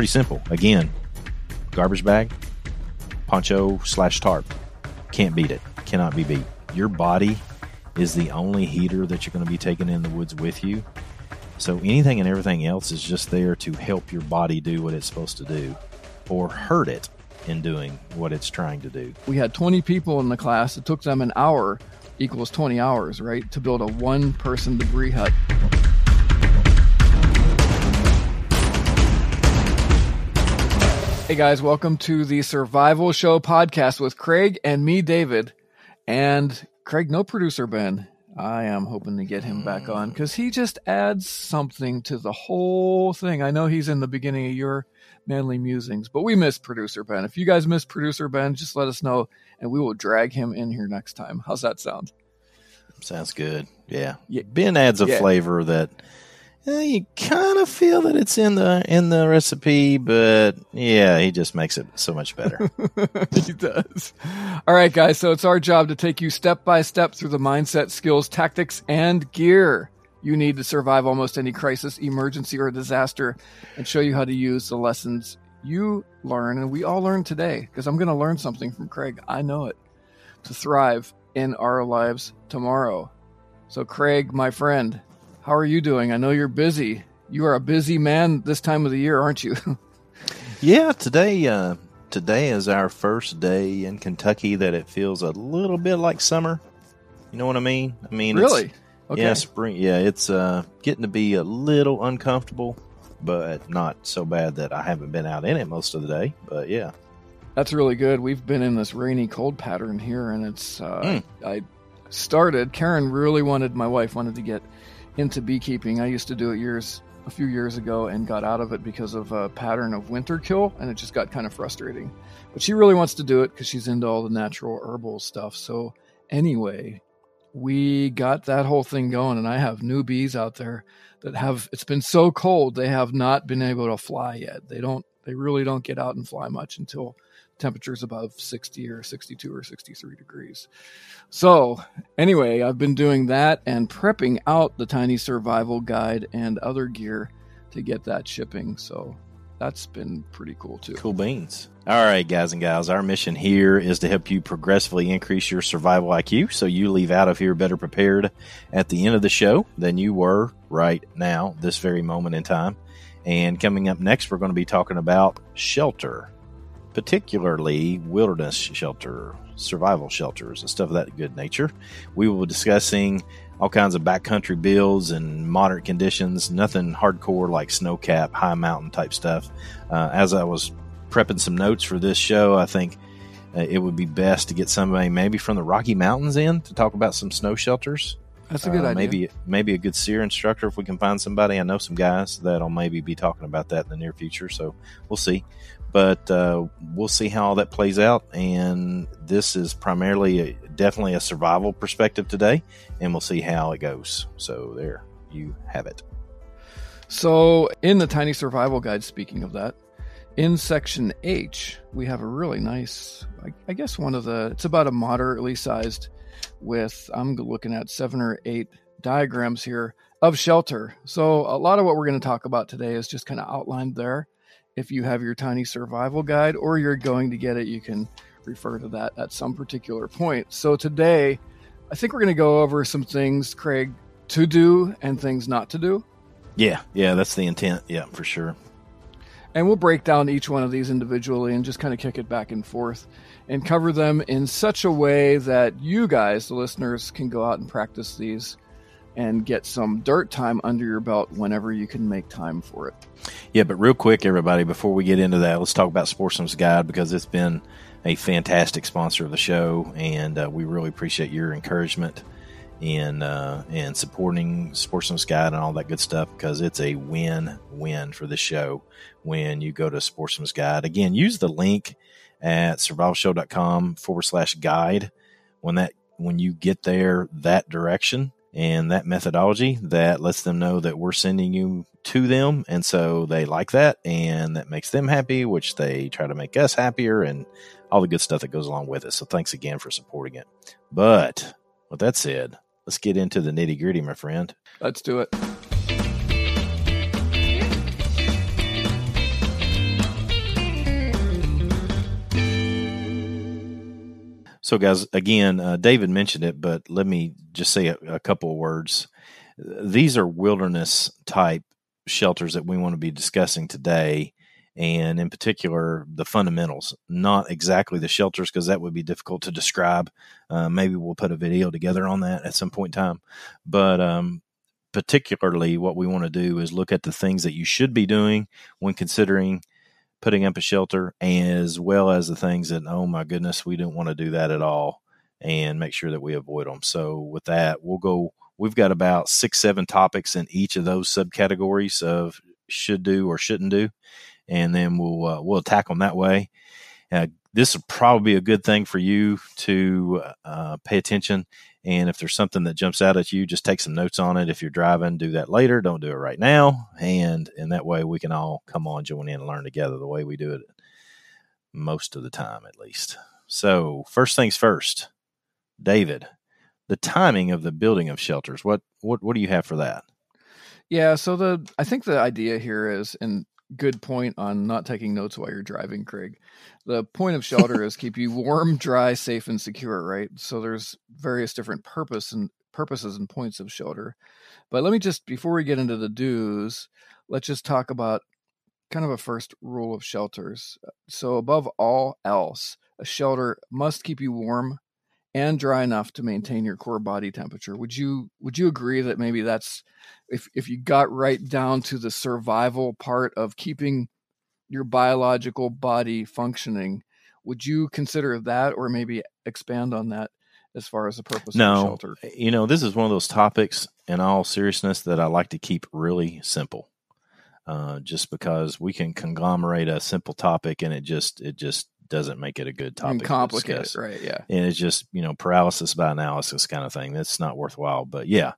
pretty simple. Again, garbage bag, poncho slash tarp. Can't beat it. Cannot be beat. Your body is the only heater that you're going to be taking in the woods with you. So anything and everything else is just there to help your body do what it's supposed to do or hurt it in doing what it's trying to do. We had 20 people in the class. It took them an hour equals 20 hours, right, to build a one person debris hut. Hey guys, welcome to the Survival Show podcast with Craig and me, David. And Craig, no producer Ben. I am hoping to get him back on mm. because he just adds something to the whole thing. I know he's in the beginning of your manly musings, but we miss producer Ben. If you guys miss producer Ben, just let us know and we will drag him in here next time. How's that sound? Sounds good. Yeah. yeah. Ben adds a yeah. flavor that uh, you kind of feel that it's in the in the recipe, but yeah, he just makes it so much better. he does. All right, guys. So it's our job to take you step by step through the mindset, skills, tactics, and gear you need to survive almost any crisis, emergency, or disaster, and show you how to use the lessons you learn and we all learn today. Because I'm going to learn something from Craig. I know it to thrive in our lives tomorrow. So, Craig, my friend, how are you doing? I know you're busy. You are a busy man this time of the year, aren't you? yeah, today uh, today is our first day in Kentucky that it feels a little bit like summer. You know what I mean? I mean, really? Okay. Yeah, spring. Yeah, it's uh, getting to be a little uncomfortable, but not so bad that I haven't been out in it most of the day. But yeah, that's really good. We've been in this rainy cold pattern here, and it's. Uh, mm. I started. Karen really wanted. My wife wanted to get into beekeeping. I used to do it years a few years ago and got out of it because of a pattern of winter kill and it just got kind of frustrating. But she really wants to do it because she's into all the natural herbal stuff. So anyway, we got that whole thing going and I have new bees out there that have it's been so cold they have not been able to fly yet. They don't they really don't get out and fly much until temperatures above 60 or 62 or 63 degrees. So, anyway, I've been doing that and prepping out the tiny survival guide and other gear to get that shipping. So, that's been pretty cool too. Cool beans. All right, guys and gals, our mission here is to help you progressively increase your survival IQ so you leave out of here better prepared at the end of the show than you were right now, this very moment in time. And coming up next, we're going to be talking about shelter particularly wilderness shelter, survival shelters, and stuff of that good nature. We will be discussing all kinds of backcountry builds and moderate conditions, nothing hardcore like snow cap, high mountain type stuff. Uh, as I was prepping some notes for this show, I think uh, it would be best to get somebody maybe from the Rocky Mountains in to talk about some snow shelters. That's a good uh, idea. Maybe maybe a good SERE instructor if we can find somebody. I know some guys that'll maybe be talking about that in the near future, so we'll see but uh, we'll see how all that plays out. And this is primarily a, definitely a survival perspective today, and we'll see how it goes. So there you have it. So in the tiny survival guide, speaking of that, in section H, we have a really nice, I, I guess one of the, it's about a moderately sized with, I'm looking at seven or eight diagrams here of shelter. So a lot of what we're going to talk about today is just kind of outlined there if you have your tiny survival guide or you're going to get it, you can refer to that at some particular point. So today, I think we're going to go over some things, Craig, to do and things not to do. Yeah, yeah, that's the intent. Yeah, for sure. And we'll break down each one of these individually and just kind of kick it back and forth and cover them in such a way that you guys, the listeners, can go out and practice these and get some dirt time under your belt whenever you can make time for it. Yeah, but real quick, everybody, before we get into that, let's talk about Sportsman's Guide because it's been a fantastic sponsor of the show, and uh, we really appreciate your encouragement in uh, in supporting Sportsman's Guide and all that good stuff because it's a win win for the show when you go to Sportsman's Guide. Again, use the link at survivalshow.com forward slash guide when that when you get there that direction and that methodology that lets them know that we're sending you to them. And so they like that and that makes them happy, which they try to make us happier and all the good stuff that goes along with it. So thanks again for supporting it. But with that said, let's get into the nitty gritty, my friend. Let's do it. So, guys, again, uh, David mentioned it, but let me just say a, a couple of words. These are wilderness type shelters that we want to be discussing today and in particular the fundamentals not exactly the shelters because that would be difficult to describe uh, maybe we'll put a video together on that at some point in time but um, particularly what we want to do is look at the things that you should be doing when considering putting up a shelter as well as the things that oh my goodness we don't want to do that at all and make sure that we avoid them so with that we'll go we've got about six seven topics in each of those subcategories of should do or shouldn't do and then we'll uh, we'll attack them that way. Uh, this will probably be a good thing for you to uh, pay attention. And if there's something that jumps out at you, just take some notes on it. If you're driving, do that later. Don't do it right now. And in that way, we can all come on, join in, and learn together the way we do it most of the time, at least. So, first things first, David, the timing of the building of shelters. What what what do you have for that? Yeah, so the I think the idea here is, and good point on not taking notes while you're driving, Craig. The point of shelter is keep you warm, dry, safe, and secure, right? So there's various different purpose and purposes and points of shelter. But let me just before we get into the do's, let's just talk about kind of a first rule of shelters. So above all else, a shelter must keep you warm and dry enough to maintain your core body temperature. Would you would you agree that maybe that's if if you got right down to the survival part of keeping your biological body functioning, would you consider that or maybe expand on that as far as the purpose no, of shelter? You know, this is one of those topics in all seriousness that I like to keep really simple. Uh, just because we can conglomerate a simple topic and it just it just doesn't make it a good topic. Complicated, right? Yeah, and it's just you know paralysis by analysis kind of thing. That's not worthwhile. But yeah,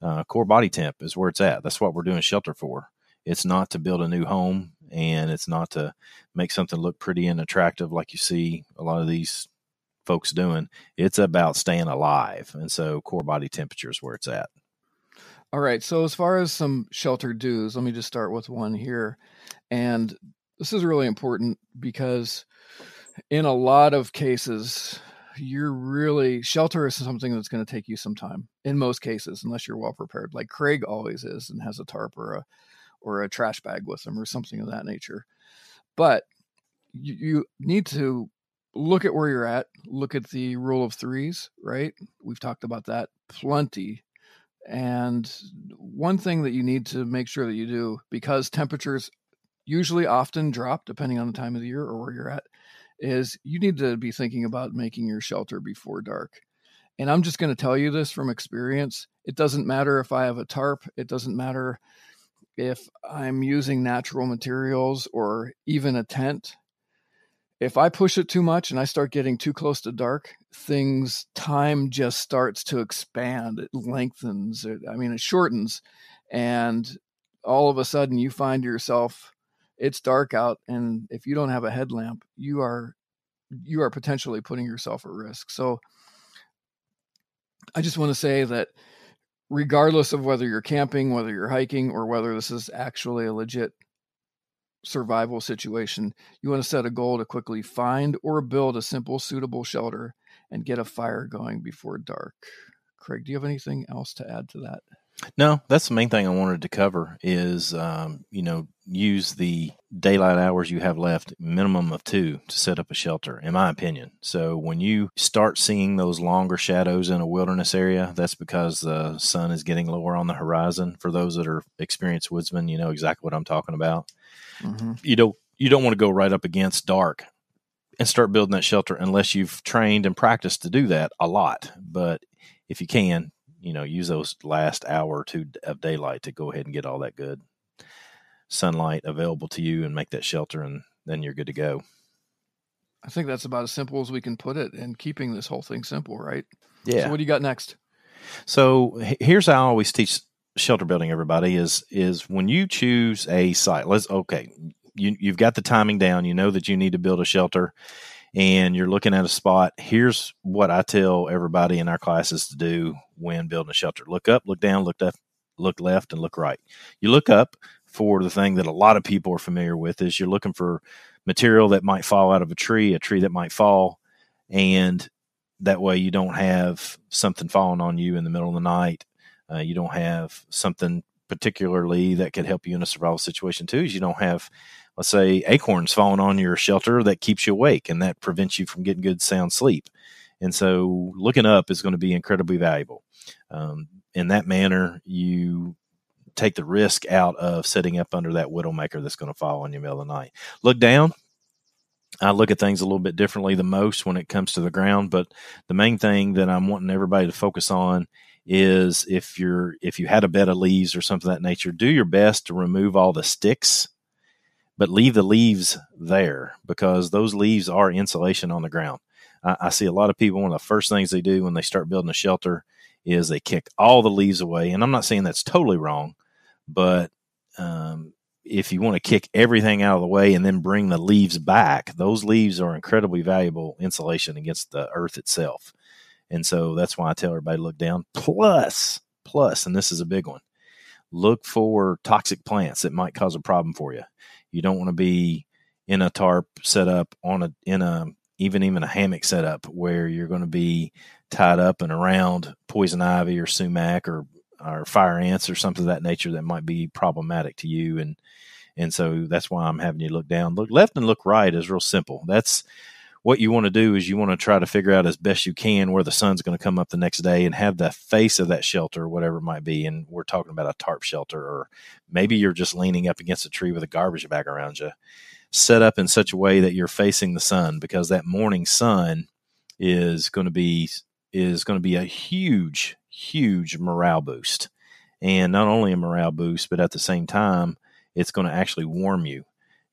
uh, core body temp is where it's at. That's what we're doing shelter for. It's not to build a new home, and it's not to make something look pretty and attractive like you see a lot of these folks doing. It's about staying alive, and so core body temperature is where it's at. All right. So as far as some shelter do's, let me just start with one here, and this is really important because in a lot of cases, you're really shelter is something that's going to take you some time in most cases, unless you're well prepared, like Craig always is and has a tarp or a or a trash bag with him or something of that nature. But you, you need to look at where you're at, look at the rule of threes, right? We've talked about that plenty. And one thing that you need to make sure that you do, because temperatures usually often drop depending on the time of the year or where you're at, is you need to be thinking about making your shelter before dark. And I'm just going to tell you this from experience. It doesn't matter if I have a tarp, it doesn't matter if I'm using natural materials or even a tent. If I push it too much and I start getting too close to dark, things time just starts to expand. It lengthens. It, I mean, it shortens, and all of a sudden you find yourself it's dark out and if you don't have a headlamp you are you are potentially putting yourself at risk. So i just want to say that regardless of whether you're camping whether you're hiking or whether this is actually a legit survival situation you want to set a goal to quickly find or build a simple suitable shelter and get a fire going before dark. Craig do you have anything else to add to that no, that's the main thing I wanted to cover is, um, you know, use the daylight hours you have left, minimum of two, to set up a shelter, in my opinion. So when you start seeing those longer shadows in a wilderness area, that's because the sun is getting lower on the horizon. For those that are experienced woodsmen, you know exactly what I'm talking about. Mm-hmm. You don't you don't want to go right up against dark and start building that shelter unless you've trained and practiced to do that a lot. But if you can, you know use those last hour or two of daylight to go ahead and get all that good sunlight available to you and make that shelter and then you're good to go. I think that's about as simple as we can put it and keeping this whole thing simple right? Yeah. so what do you got next? So here's how i always teach shelter building everybody is is when you choose a site let's okay you, you've got the timing down you know that you need to build a shelter and you're looking at a spot, here's what I tell everybody in our classes to do when building a shelter. Look up, look down, look left, look left, and look right. You look up for the thing that a lot of people are familiar with is you're looking for material that might fall out of a tree, a tree that might fall, and that way you don't have something falling on you in the middle of the night. Uh, you don't have something particularly that could help you in a survival situation too. Is you don't have, let's say, acorns falling on your shelter that keeps you awake and that prevents you from getting good sound sleep. And so, looking up is going to be incredibly valuable. Um, in that manner, you take the risk out of setting up under that widowmaker that's going to fall on you in the middle of the night. Look down. I look at things a little bit differently the most when it comes to the ground, but the main thing that I'm wanting everybody to focus on is if you're if you had a bed of leaves or something of that nature, do your best to remove all the sticks, but leave the leaves there because those leaves are insulation on the ground. I, I see a lot of people one of the first things they do when they start building a shelter is they kick all the leaves away, and I'm not saying that's totally wrong, but um, if you want to kick everything out of the way and then bring the leaves back, those leaves are incredibly valuable insulation against the earth itself. And so that's why I tell everybody look down. Plus, plus, and this is a big one, look for toxic plants that might cause a problem for you. You don't want to be in a tarp set up on a in a even even a hammock setup where you're going to be tied up and around poison ivy or sumac or or fire ants or something of that nature that might be problematic to you. And and so that's why I'm having you look down. Look left and look right is real simple. That's what you want to do is you want to try to figure out as best you can where the sun's going to come up the next day and have the face of that shelter whatever it might be. And we're talking about a tarp shelter or maybe you're just leaning up against a tree with a garbage bag around you set up in such a way that you're facing the sun because that morning sun is going to be is going to be a huge huge morale boost. And not only a morale boost, but at the same time, it's going to actually warm you.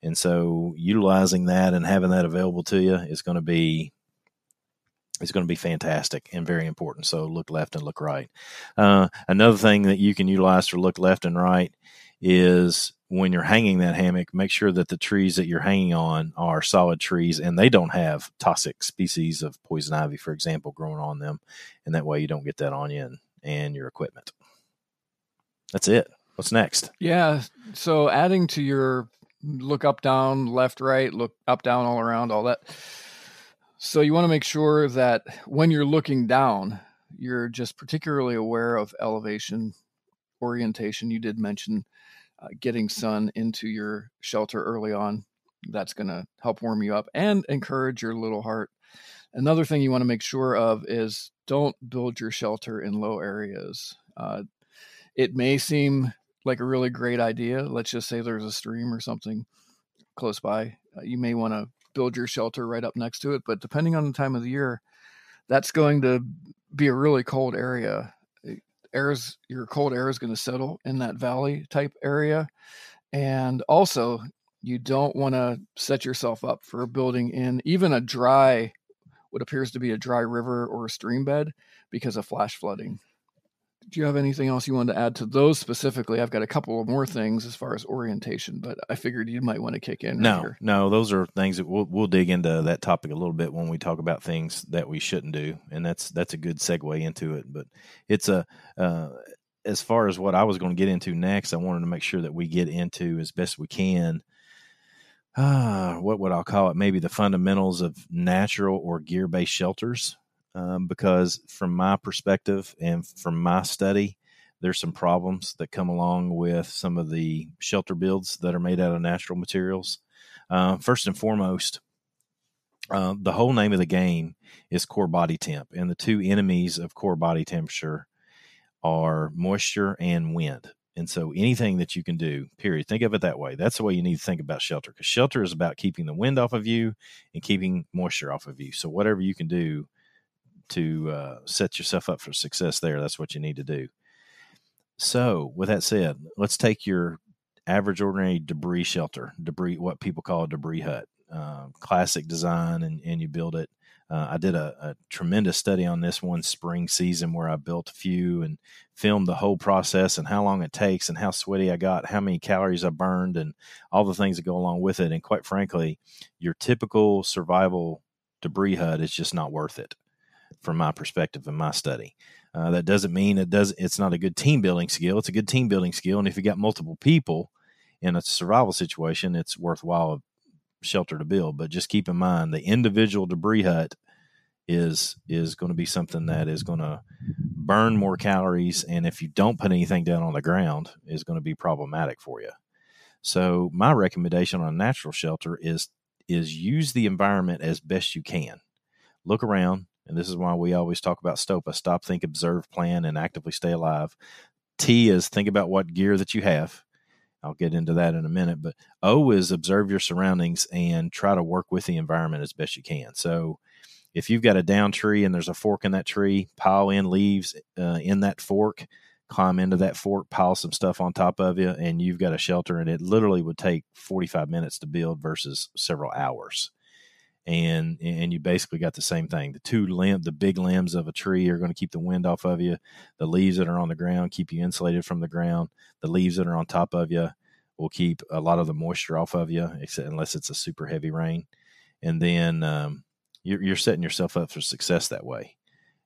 And so utilizing that and having that available to you is going to be is going to be fantastic and very important. So look left and look right. Uh, another thing that you can utilize to look left and right is when you're hanging that hammock, make sure that the trees that you're hanging on are solid trees and they don't have toxic species of poison ivy, for example, growing on them. And that way you don't get that on you and, and your equipment. That's it. What's next? Yeah. So adding to your look up, down, left, right, look up, down, all around, all that. So you want to make sure that when you're looking down, you're just particularly aware of elevation, orientation. You did mention uh, getting sun into your shelter early on. That's going to help warm you up and encourage your little heart. Another thing you want to make sure of is don't build your shelter in low areas. Uh, it may seem like a really great idea. Let's just say there's a stream or something close by. Uh, you may want to build your shelter right up next to it, but depending on the time of the year, that's going to be a really cold area air's your cold air is going to settle in that valley type area and also you don't want to set yourself up for building in even a dry what appears to be a dry river or a stream bed because of flash flooding do you have anything else you want to add to those specifically? I've got a couple of more things as far as orientation, but I figured you might want to kick in. No, no, those are things that we'll we'll dig into that topic a little bit when we talk about things that we shouldn't do, and that's that's a good segue into it. But it's a uh, as far as what I was going to get into next, I wanted to make sure that we get into as best we can. Uh, what would I call it? Maybe the fundamentals of natural or gear based shelters um, because from my perspective and from my study, there's some problems that come along with some of the shelter builds that are made out of natural materials. Uh, first and foremost, uh, the whole name of the game is core body temp, and the two enemies of core body temperature are moisture and wind. And so, anything that you can do, period, think of it that way. That's the way you need to think about shelter because shelter is about keeping the wind off of you and keeping moisture off of you. So, whatever you can do to uh, set yourself up for success there. That's what you need to do. So, with that said, let's take your average, ordinary debris shelter, debris, what people call a debris hut, uh, classic design, and, and you build it. Uh, I did a, a, tremendous study on this one spring season where I built a few and filmed the whole process and how long it takes and how sweaty I got, how many calories I burned, and all the things that go along with it. And quite frankly, your typical survival debris hut is just not worth it from my perspective and my study. Uh, that doesn't mean it does. It's not a good team building skill. It's a good team building skill, and if you got multiple people in a survival situation, it's worthwhile shelter to build. But just keep in mind the individual debris hut is is going to be something that is going to burn more calories and if you don't put anything down on the ground is going to be problematic for you so my recommendation on a natural shelter is is use the environment as best you can look around and this is why we always talk about stopa stop think observe plan and actively stay alive t is think about what gear that you have I'll get into that in a minute. But O is observe your surroundings and try to work with the environment as best you can. So if you've got a down tree and there's a fork in that tree, pile in leaves uh, in that fork, climb into that fork, pile some stuff on top of you, and you've got a shelter. And it literally would take 45 minutes to build versus several hours. And and you basically got the same thing. The two limb, the big limbs of a tree are going to keep the wind off of you. The leaves that are on the ground keep you insulated from the ground. The leaves that are on top of you will keep a lot of the moisture off of you, except unless it's a super heavy rain. And then um, you're, you're setting yourself up for success that way.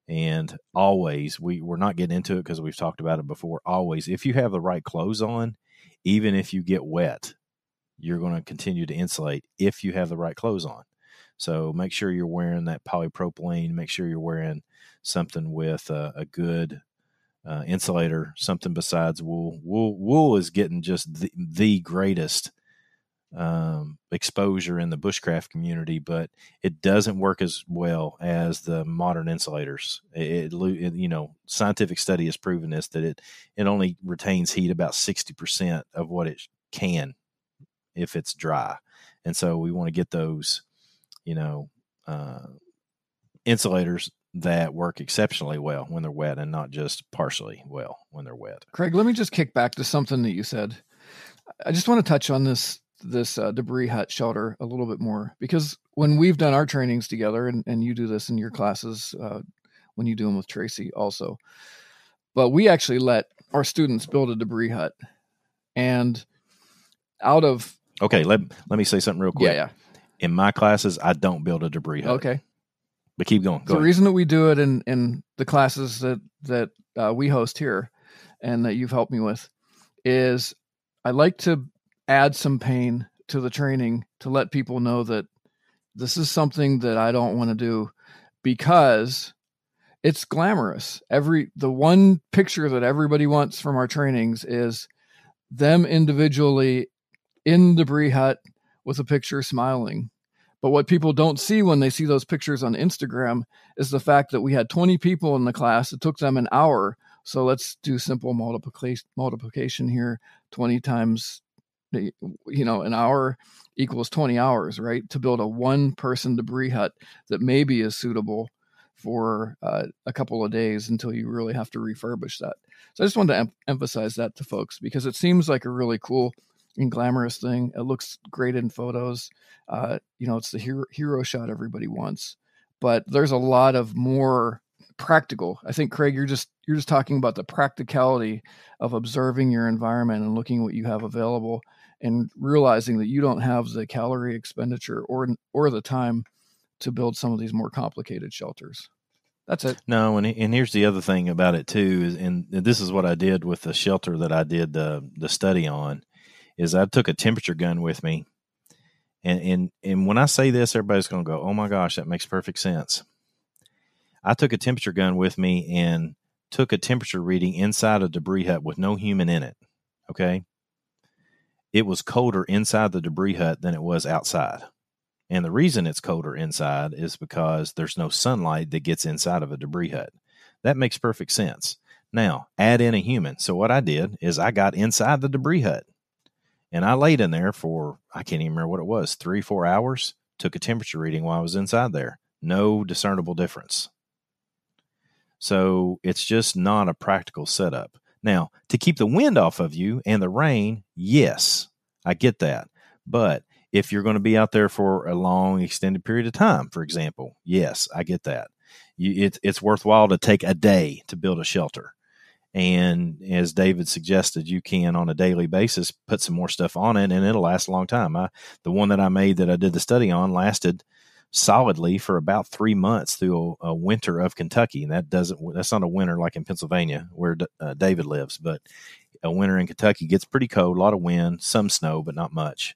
And always, we, we're not getting into it because we've talked about it before. Always, if you have the right clothes on, even if you get wet, you're going to continue to insulate if you have the right clothes on. So make sure you're wearing that polypropylene. Make sure you're wearing something with a, a good uh, insulator, something besides wool. Wool wool is getting just the, the greatest um, exposure in the bushcraft community, but it doesn't work as well as the modern insulators. It, it, you know, scientific study has proven this that it it only retains heat about sixty percent of what it can if it's dry, and so we want to get those, you know, uh, insulators that work exceptionally well when they're wet and not just partially well when they're wet. Craig, let me just kick back to something that you said. I just want to touch on this this uh, debris hut shelter a little bit more because when we've done our trainings together, and, and you do this in your classes uh, when you do them with Tracy also, but we actually let our students build a debris hut, and out of okay, let let me say something real quick. Yeah, yeah. In my classes, I don't build a debris hut. Okay, but keep going. Go the reason that we do it in in the classes that that uh, we host here, and that you've helped me with, is I like to add some pain to the training to let people know that this is something that I don't want to do because it's glamorous. Every the one picture that everybody wants from our trainings is them individually in debris hut with a picture smiling. But what people don't see when they see those pictures on Instagram is the fact that we had 20 people in the class. It took them an hour. So let's do simple multiplication here. 20 times you know, an hour equals 20 hours, right? To build a one person debris hut that maybe is suitable for uh, a couple of days until you really have to refurbish that. So I just wanted to em- emphasize that to folks because it seems like a really cool and glamorous thing. It looks great in photos. Uh, you know, it's the hero, hero shot everybody wants, but there's a lot of more practical. I think Craig, you're just you're just talking about the practicality of observing your environment and looking what you have available and realizing that you don't have the calorie expenditure or or the time to build some of these more complicated shelters. That's it. No, and and here's the other thing about it too is, and this is what I did with the shelter that I did the the study on, is I took a temperature gun with me, and and and when I say this, everybody's going to go, "Oh my gosh, that makes perfect sense." I took a temperature gun with me and took a temperature reading inside a debris hut with no human in it. Okay, it was colder inside the debris hut than it was outside. And the reason it's colder inside is because there's no sunlight that gets inside of a debris hut. That makes perfect sense. Now, add in a human. So, what I did is I got inside the debris hut and I laid in there for, I can't even remember what it was, three, four hours, took a temperature reading while I was inside there. No discernible difference. So, it's just not a practical setup. Now, to keep the wind off of you and the rain, yes, I get that. But if you're going to be out there for a long, extended period of time, for example, yes, I get that. You, it, it's worthwhile to take a day to build a shelter. And as David suggested, you can on a daily basis put some more stuff on it, and it'll last a long time. I, the one that I made that I did the study on lasted solidly for about three months through a, a, winter of Kentucky, and that doesn't that's not a winter like in Pennsylvania where uh, David lives, but a winter in Kentucky gets pretty cold, a lot of wind, some snow, but not much,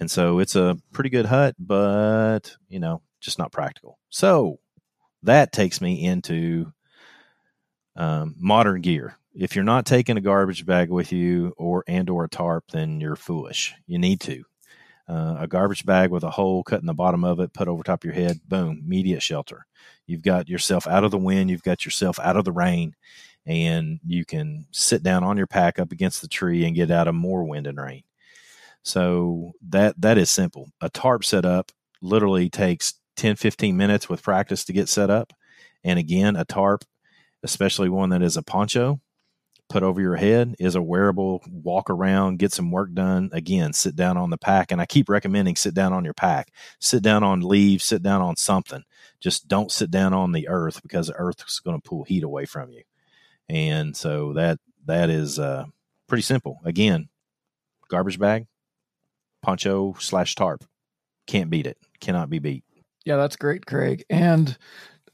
and so it's a pretty good hut, but you know just not practical. So that takes me into um, modern gear. If you're not taking a garbage bag with you or and or a tarp, then you're foolish. You need to. Uh, a garbage bag with a hole cut in the bottom of it, put over top of your head, boom, immediate shelter. You've got yourself out of the wind, you've got yourself out of the rain, and you can sit down on your pack up against the tree and get out of more wind and rain. So that that is simple. A tarp setup literally takes 10 15 minutes with practice to get set up. And again, a tarp, especially one that is a poncho, put over your head is a wearable walk around get some work done. Again sit down on the pack and i keep recommending sit down on your pack. Sit down on leaves sit down on something. Just don't sit down on the earth because the earth is going to pull heat away from you. And so that that is uh, pretty simple. Again garbage bag poncho slash tarp. Can't beat it. Cannot be beat. Yeah that's great craig. And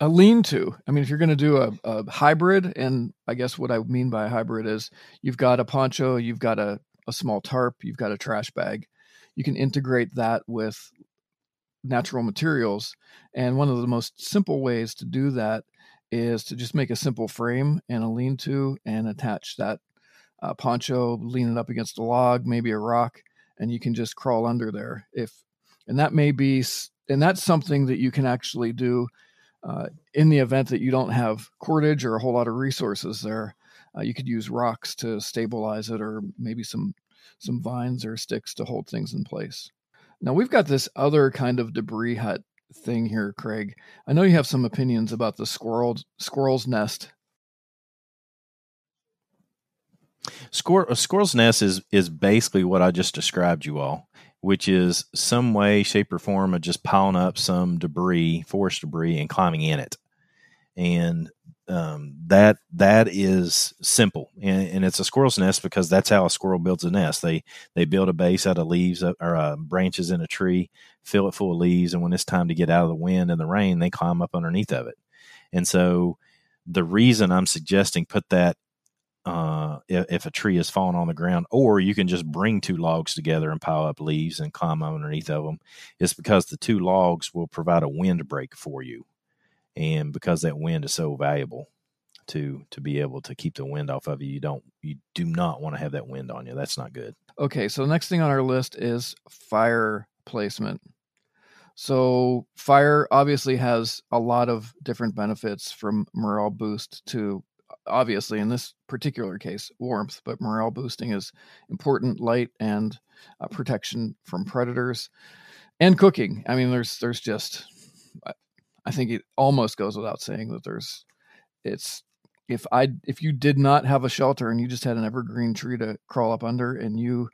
a lean to. I mean, if you're going to do a, a, hybrid, and I guess what I mean by a hybrid is you've got a poncho, you've got a, a small tarp, you've got a trash bag. You can integrate that with natural materials. And one of the most simple ways to do that is to just make a simple frame and a lean to and attach that uh, poncho, lean it up against a log, maybe a rock, and you can just crawl under there. If and that may be, and that's something that you can actually do uh, in the event that you don't have cordage or a whole lot of resources there, uh, you could use rocks to stabilize it, or maybe some some vines or sticks to hold things in place. Now we've got this other kind of debris hut thing here, Craig. I know you have some opinions about the squirrel squirrel's nest. Squirrel, a squirrel's nest is is basically what I just described you all which is some way, shape, or form of just piling up some debris, forest debris, and climbing in it. And um, that that is simple, and, and, it's a squirrel's nest because that's how a squirrel builds a nest. They they build a base out of leaves uh, or uh, branches in a tree, fill it full of leaves, and when it's time to get out of the wind and the rain, they climb up underneath of it. And so, the reason I'm suggesting put that uh, if, if, a tree has fallen on the ground, or you can just bring two logs together and pile up leaves and climb underneath of them, is because the two logs will provide a wind break for you, and because that wind is so valuable to to be able to keep the wind off of you, you don't you do not want to have that wind on you. That's not good. Okay, so the next thing on our list is fire placement. So fire obviously has a lot of different benefits from morale boost to obviously in this particular case warmth but morale boosting is important light and uh, protection from predators and cooking. I mean there's there's just i think it almost goes without saying that there's it's if i if you did not have a shelter and you just had an evergreen tree to crawl up under and you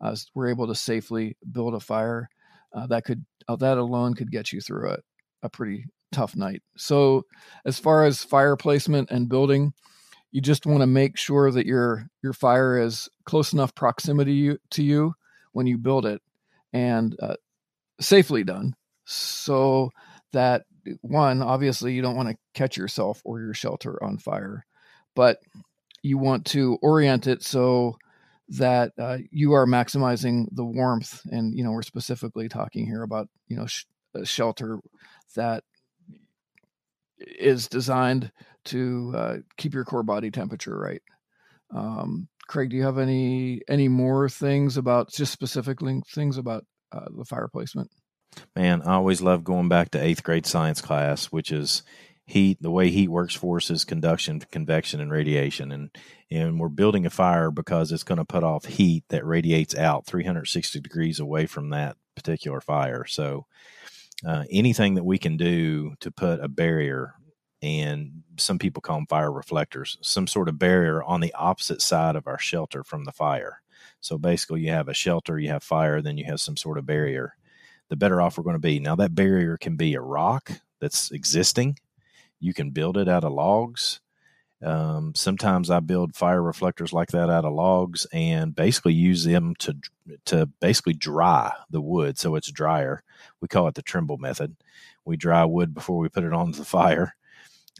uh, were able to safely build a fire uh, that could uh, that alone could get you through a, a pretty tough night. So as far as fire placement and building you just want to make sure that your your fire is close enough proximity to you when you build it and uh, safely done so that one obviously you don't want to catch yourself or your shelter on fire but you want to orient it so that uh, you are maximizing the warmth and you know we're specifically talking here about you know sh- a shelter that is designed to uh, keep your core body temperature right. Um, Craig, do you have any any more things about just specifically things about uh, the fire placement? Man, I always love going back to eighth grade science class, which is heat. The way heat works for us is conduction, convection, and radiation, and and we're building a fire because it's going to put off heat that radiates out 360 degrees away from that particular fire. So, uh, anything that we can do to put a barrier and some people call them fire reflectors, some sort of barrier on the opposite side of our shelter from the fire. So basically, you have a shelter, you have fire, then you have some sort of barrier. The better off we're going to be. Now, that barrier can be a rock that's existing. You can build it out of logs. Um, sometimes I build fire reflectors like that out of logs and basically use them to to basically dry the wood so it's drier. We call it the Trimble method. We dry wood before we put it on the fire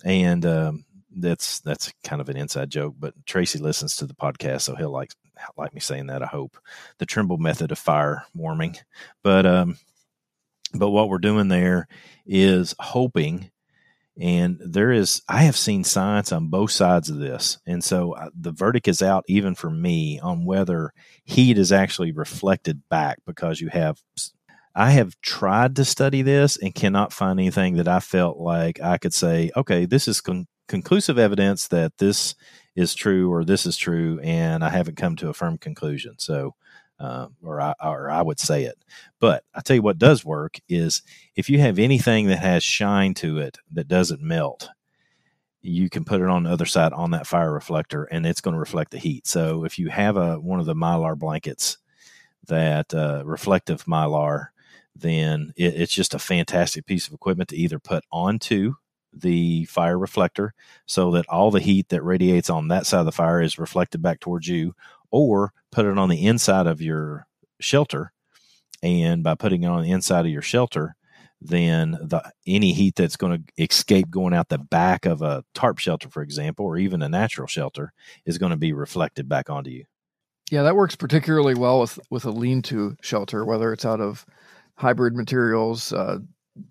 and um, that's that's kind of an inside joke. But Tracy listens to the podcast, so he'll like like me saying that. I hope the Trimble method of fire warming, but um, but what we're doing there is hoping And there is, I have seen science on both sides of this. And so uh, the verdict is out, even for me, on whether heat is actually reflected back because you have. I have tried to study this and cannot find anything that I felt like I could say, okay, this is con- conclusive evidence that this is true or this is true, and I haven't come to a firm conclusion. So, uh, or I or I would say it. But I tell you what does work is if you have anything that has shine to it that doesn't melt, you can put it on the other side on that fire reflector, and it's going to reflect the heat. So if you have a one of the mylar blankets that uh, reflective mylar, then it, it's just a fantastic piece of equipment to either put onto the fire reflector so that all the heat that radiates on that side of the fire is reflected back towards you, or put it on the inside of your shelter. And by putting it on the inside of your shelter, then the any heat that's going to escape going out the back of a tarp shelter, for example, or even a natural shelter, is going to be reflected back onto you. Yeah, that works particularly well with with a lean-to shelter, whether it's out of hybrid materials, uh,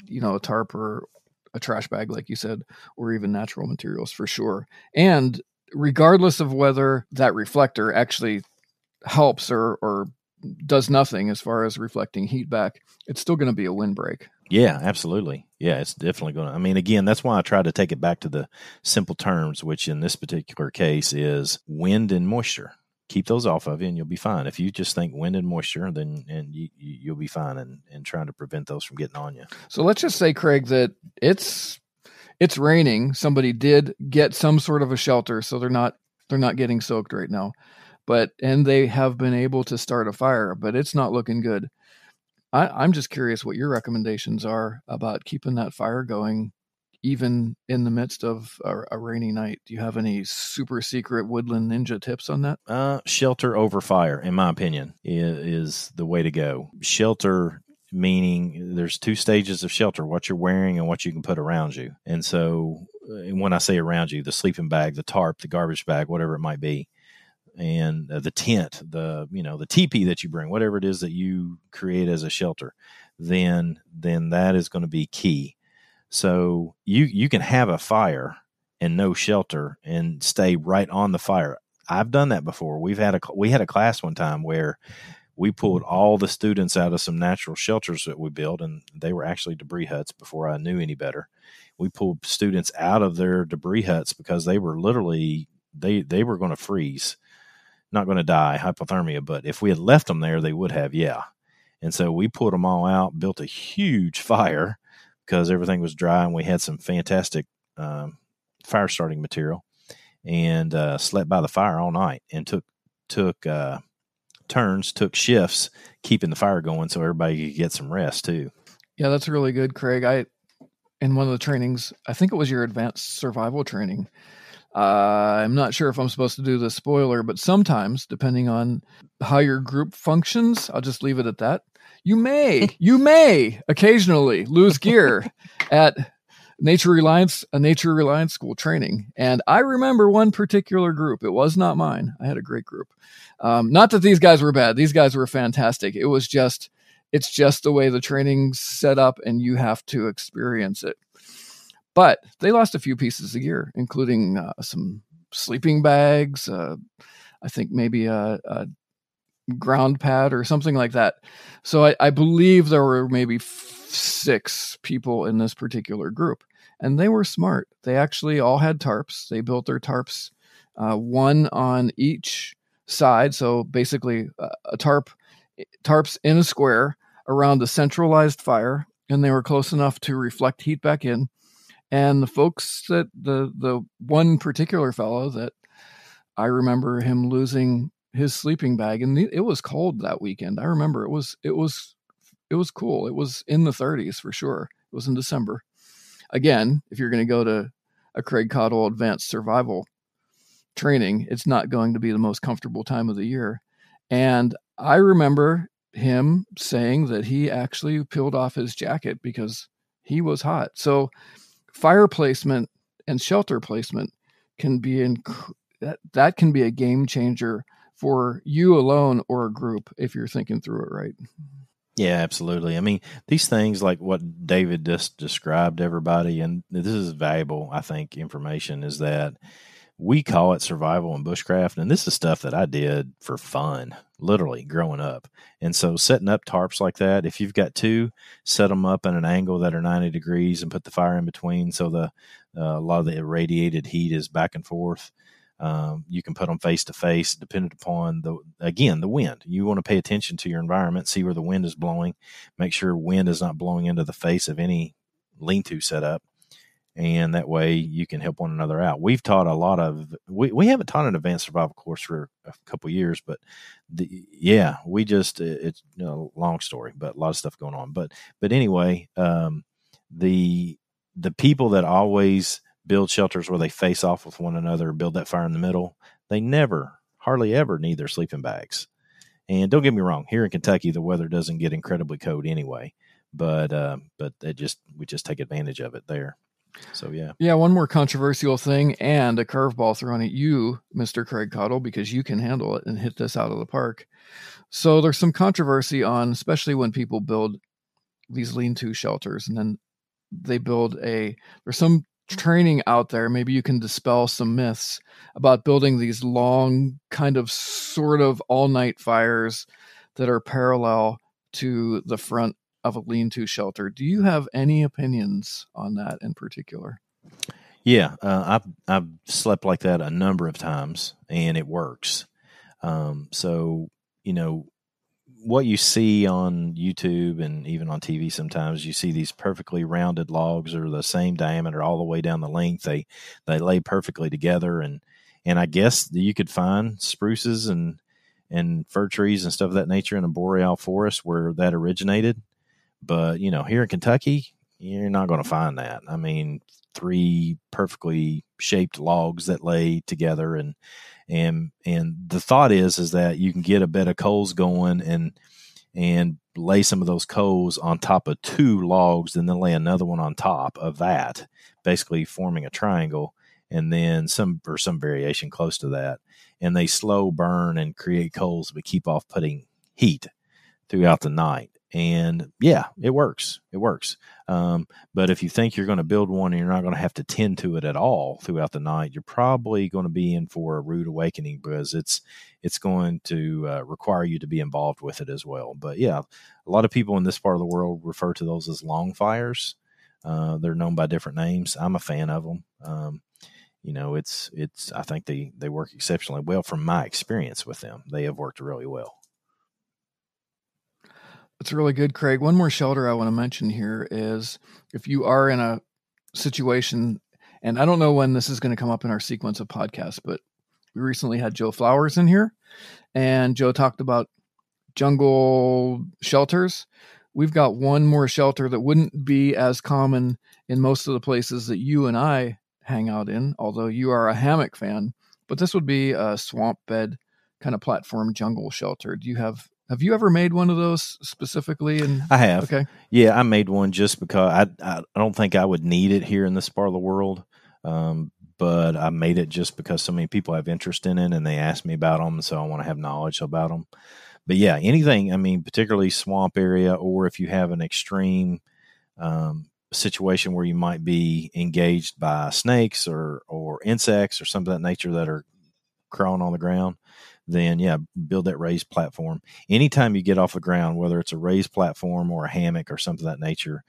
you know, a tarp or a trash bag, like you said, or even natural materials for sure. And regardless of whether that reflector actually helps or, or does nothing as far as reflecting heat back, it's still going to be a windbreak. Yeah, absolutely. Yeah, it's definitely going to. I mean, again, that's why I try to take it back to the simple terms, which in this particular case is wind and moisture keep those off of you and you'll be fine. If you just think wind and moisture, then and you, you will be fine and and trying to prevent those from getting on you. So let's just say, Craig, that it's it's raining. Somebody did get some sort of a shelter, so they're not they're not getting soaked right now. But and they have been able to start a fire, but it's not looking good. I, I'm just curious what your recommendations are about keeping that fire going even in the midst of a, a, rainy night. Do you have any super secret woodland ninja tips on that? Uh, shelter over fire, in my opinion, is the way to go. Shelter meaning there's two stages of shelter what you're wearing and what you can put around you. And so, uh, when I say around you, the sleeping bag, the tarp, the garbage bag, whatever it might be, and uh, the tent, the you know the teepee that you bring, whatever it is that you create as a shelter, then then that is going to be key. So you you can have a fire and no shelter and stay right on the fire. I've done that before. We've had a we had a class one time where we pulled all the students out of some natural shelters that we built, and they were actually debris huts before I knew any better. We pulled students out of their debris huts because they were literally they they were going to freeze, not going to die hypothermia. But if we had left them there, they would have, yeah. And so we pulled them all out, built a huge fire, because everything was dry and we had some fantastic um, fire starting material and uh, slept by the fire all night and took took uh, turns, took shifts, keeping the fire going so everybody could get some rest too. Yeah, that's really good, Craig. I in one of the trainings, I think it was your advanced survival training. Uh, I'm not sure if I'm supposed to do the spoiler, but sometimes, depending on how your group functions, I'll just leave it at that you may, you may occasionally lose gear at Nature Reliance, a Nature Reliance school training. And I remember one particular group. It was not mine. I had a great group. Um, not that these guys were bad. These guys were fantastic. It was just, it's just the way the training's set up and you have to experience it. But they lost a few pieces of gear, including uh, some sleeping bags, uh, I think maybe a, a ground pad or something like that. So I, I believe there were maybe f- six people in this particular group, and they were smart. They actually all had tarps. They built their tarps, uh, one on each side. So basically, uh, a tarp, tarps in a square around a centralized fire, and they were close enough to reflect heat back in. And the folks that the the one particular fellow that I remember him losing his sleeping bag and it was cold that weekend. I remember it was it was it was cool. It was in the 30s for sure. It was in December. Again, if you're going to go to a Craig Caudill advanced survival training, it's not going to be the most comfortable time of the year. And I remember him saying that he actually peeled off his jacket because he was hot. So fire placement and shelter placement can be in that that can be a game changer for you alone or a group if you're thinking through it right. Yeah, absolutely. I mean, these things like what David just described everybody, and this is valuable, I think, information is that we call it survival and bushcraft, and this is stuff that I did for fun, literally growing up. And so, setting up tarps like that, if you've got two, set them up in an angle that are ninety degrees, and put the fire in between, so the uh, a lot of the irradiated heat is back and forth. Um, you can put them face to face, dependent upon the again the wind. You want to pay attention to your environment, see where the wind is blowing, make sure wind is not blowing into the face of any lean-to setup, and that way you can help one another out. We've taught a lot of we, we haven't taught an advanced survival course for a couple years, but the, yeah, we just it's you know, a long story, but a lot of stuff going on. But but anyway, um, the the people that always build shelters where they face off with one another, build that fire in the middle. They never, hardly ever need their sleeping bags. And don't get me wrong, here in Kentucky, the weather doesn't get incredibly cold anyway, but uh, but it just we just take advantage of it there. So yeah, yeah. One more controversial thing and a curveball thrown at you, Mister Craig Caudill, because you can handle it and hit this out of the park. So there's some controversy on, especially when people build these lean-to shelters, and then they build a. There's some training out there, maybe you can dispel some myths about building these long, kind of sort of all night fires that are parallel to the front of a lean to shelter. Do you have any opinions on that in particular? Yeah, uh, I've, I've slept like that a number of times and it works. Um, so, you know, what you see on YouTube and even on TV sometimes you see these perfectly rounded logs are the same diameter all the way down the length. They they lay perfectly together and and I guess you could find spruces and and fir trees and stuff of that nature in a boreal forest where that originated. But you know, here in Kentucky, you're not going to find that. I mean, three perfectly shaped logs that lay together and and and the thought is is that you can get a bed of coals going and and lay some of those coals on top of two logs and then lay another one on top of that basically forming a triangle and then some or some variation close to that. And they slow burn and create coals but keep off putting heat throughout the night and yeah, it works. It works. Um, but if you think you're going to build one and you're not going to have to tend to it at all throughout the night, you're probably going to be in for a rude awakening because it's it's going to uh, require you to be involved with it as well. But yeah, a lot of people in this part of the world refer to those as long fires. Uh, they're known by different names. I'm a fan of them. Um, you know, it's it's. I think they they work exceptionally well from my experience with them. They have worked really well. It's really good, Craig. One more shelter I want to mention here is if you are in a situation, and I don't know when this is going to come up in our sequence of podcasts, but we recently had Joe Flowers in here, and Joe talked about jungle shelters. We've got one more shelter that wouldn't be as common in most of the places that you and I hang out in, although you are a hammock fan. But this would be a swamp bed kind of platform jungle shelter. Do you have have you ever made one of those specifically? And I have. Okay. Yeah, I made one just because I I, don't think I would need it here in this part of the world. Um, but I made it just because so many people have interest in it and they ask me about them, so I want to have knowledge about them. But yeah, anything. I mean, particularly swamp area, or if you have an extreme um, situation where you might be engaged by snakes or or insects or something of that nature that are crawling on the ground then yeah, build that raised platform. Anytime you get off the ground, whether it's a raised platform or a hammock or something of that nature,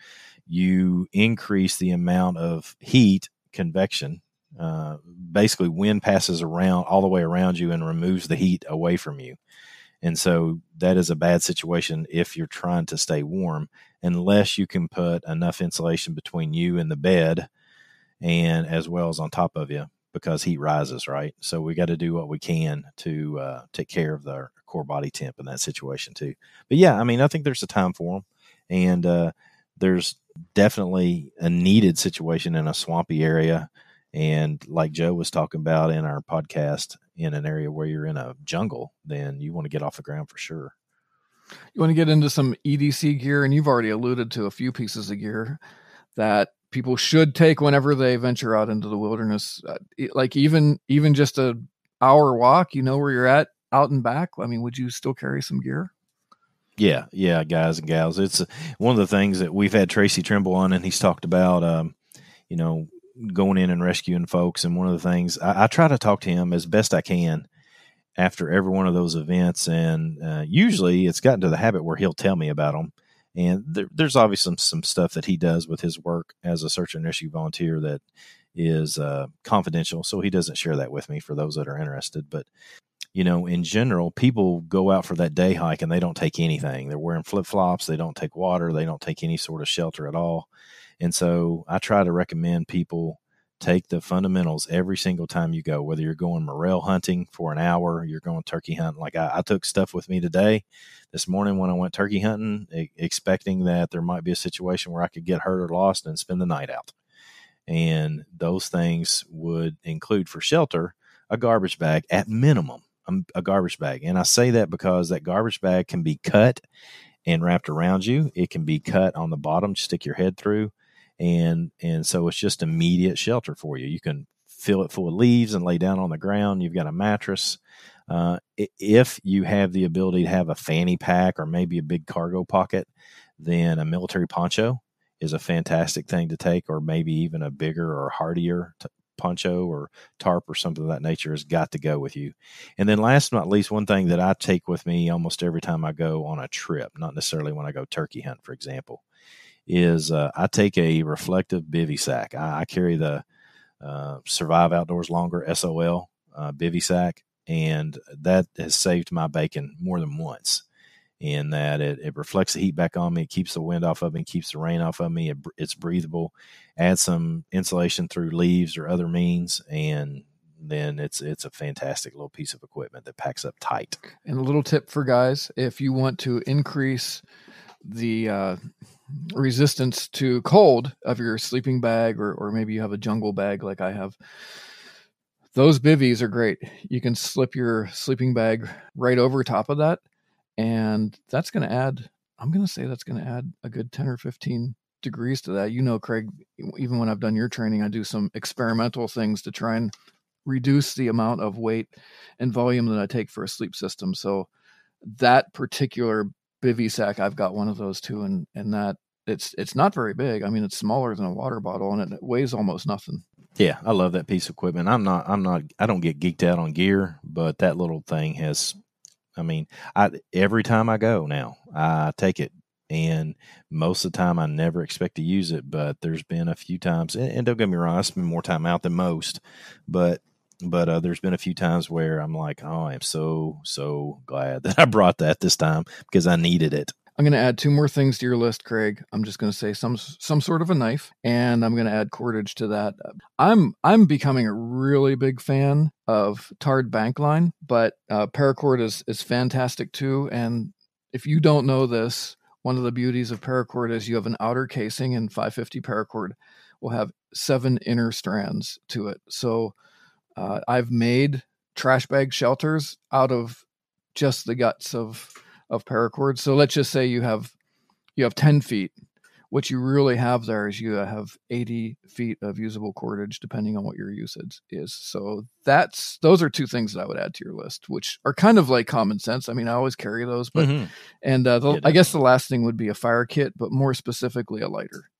you increase the amount of heat convection. Uh, basically, wind passes around all the way around you and removes the heat away from you. And so that is a bad situation if you're trying to stay warm, unless you can put enough insulation between you and the bed and as well as on top of you because heat rises, right? So we got to do what we can to uh, take care of the core body temp in that situation too. But yeah, I mean, I think there's a time for them, and uh, there's definitely a needed situation in a swampy area, and like Joe was talking about in our podcast, in an area where you're in a jungle, then you want to get off the ground for sure. You want to get into some EDC gear, and you've already alluded to a few pieces of gear that people should take whenever they venture out into the wilderness. Uh, like even even just a hour walk, you know where you're at out and back. I mean, would you still carry some gear? Yeah, yeah, guys and gals. It's one of the things that we've had Tracy Trimble on, and he's talked about, um, you know, going in and rescuing folks. And one of the things I, I, try to talk to him as best I can after every one of those events, and uh, usually it's gotten to the habit where he'll tell me about them. And there, there's obviously some, some stuff that he does with his work as a search and rescue volunteer that is uh, confidential, so he doesn't share that with me for those that are interested. But you know, in general, people go out for that day hike and they don't take anything. They're wearing flip flops. They don't take water. They don't take any sort of shelter at all. And so I try to recommend people take the fundamentals every single time you go, whether you're going morel hunting for an hour, you're going turkey hunting. Like I, I took stuff with me today, this morning when I went turkey hunting, e- expecting that there might be a situation where I could get hurt or lost and spend the night out. And those things would include for shelter a garbage bag at minimum um, a garbage bag. And I say that because that garbage bag can be cut and wrapped around you. It can be cut on the bottom, stick your head through, and and so it's just immediate shelter for you. You can fill it full of leaves and lay down on the ground. You've got a mattress. Uh, if you have the ability to have a fanny pack or maybe a big cargo pocket, then a military poncho is a fantastic thing to take, or maybe even a bigger or hardier t- poncho or tarp or something of that nature has got to go with you. And then last but not least, one thing that I take with me almost every time I go on a trip, not necessarily when I go turkey hunt, for example, is uh, I take a reflective bivy sack. I, I carry the uh, Survive Outdoors Longer SOL uh, bivy sack, and that has saved my bacon more than once in that it, it reflects the heat back on me, it keeps the wind off of me, keeps the rain off of me. It, it's breathable. Add some insulation through leaves or other means, and then it's it's a fantastic little piece of equipment that packs up tight. And a little tip for guys: if you want to increase the uh, resistance to cold of your sleeping bag, or or maybe you have a jungle bag like I have. Those bivvies are great. You can slip your sleeping bag right over top of that, and that's going to add i'm going to say that's going to add a good 10 or 15 degrees to that you know craig even when i've done your training i do some experimental things to try and reduce the amount of weight and volume that i take for a sleep system so that particular bivy sack i've got one of those too and and that it's it's not very big i mean it's smaller than a water bottle and it weighs almost nothing yeah i love that piece of equipment i'm not i'm not i don't get geeked out on gear but that little thing has I mean, I every time I go now, I take it, and most of the time I never expect to use it. But there's been a few times, and don't get me wrong, I spend more time out than most, but but uh, there's been a few times where I'm like, oh, I am so so glad that I brought that this time because I needed it. I'm going to add two more things to your list, Craig. I'm just going to say some some sort of a knife, and I'm going to add cordage to that. I'm I'm becoming a really big fan of tarred bank line, but uh, paracord is is fantastic too. And if you don't know this, one of the beauties of paracord is you have an outer casing, and 550 paracord will have seven inner strands to it. So uh, I've made trash bag shelters out of just the guts of of paracord. So let's just say you have you have 10 feet. What you really have there is you have 80 feet of usable cordage, depending on what your usage is. So that's those are two things that I would add to your list, which are kind of like common sense. I mean, I always carry those, but mm-hmm. and uh, the, yeah, I guess the last thing would be a fire kit, but more specifically a lighter.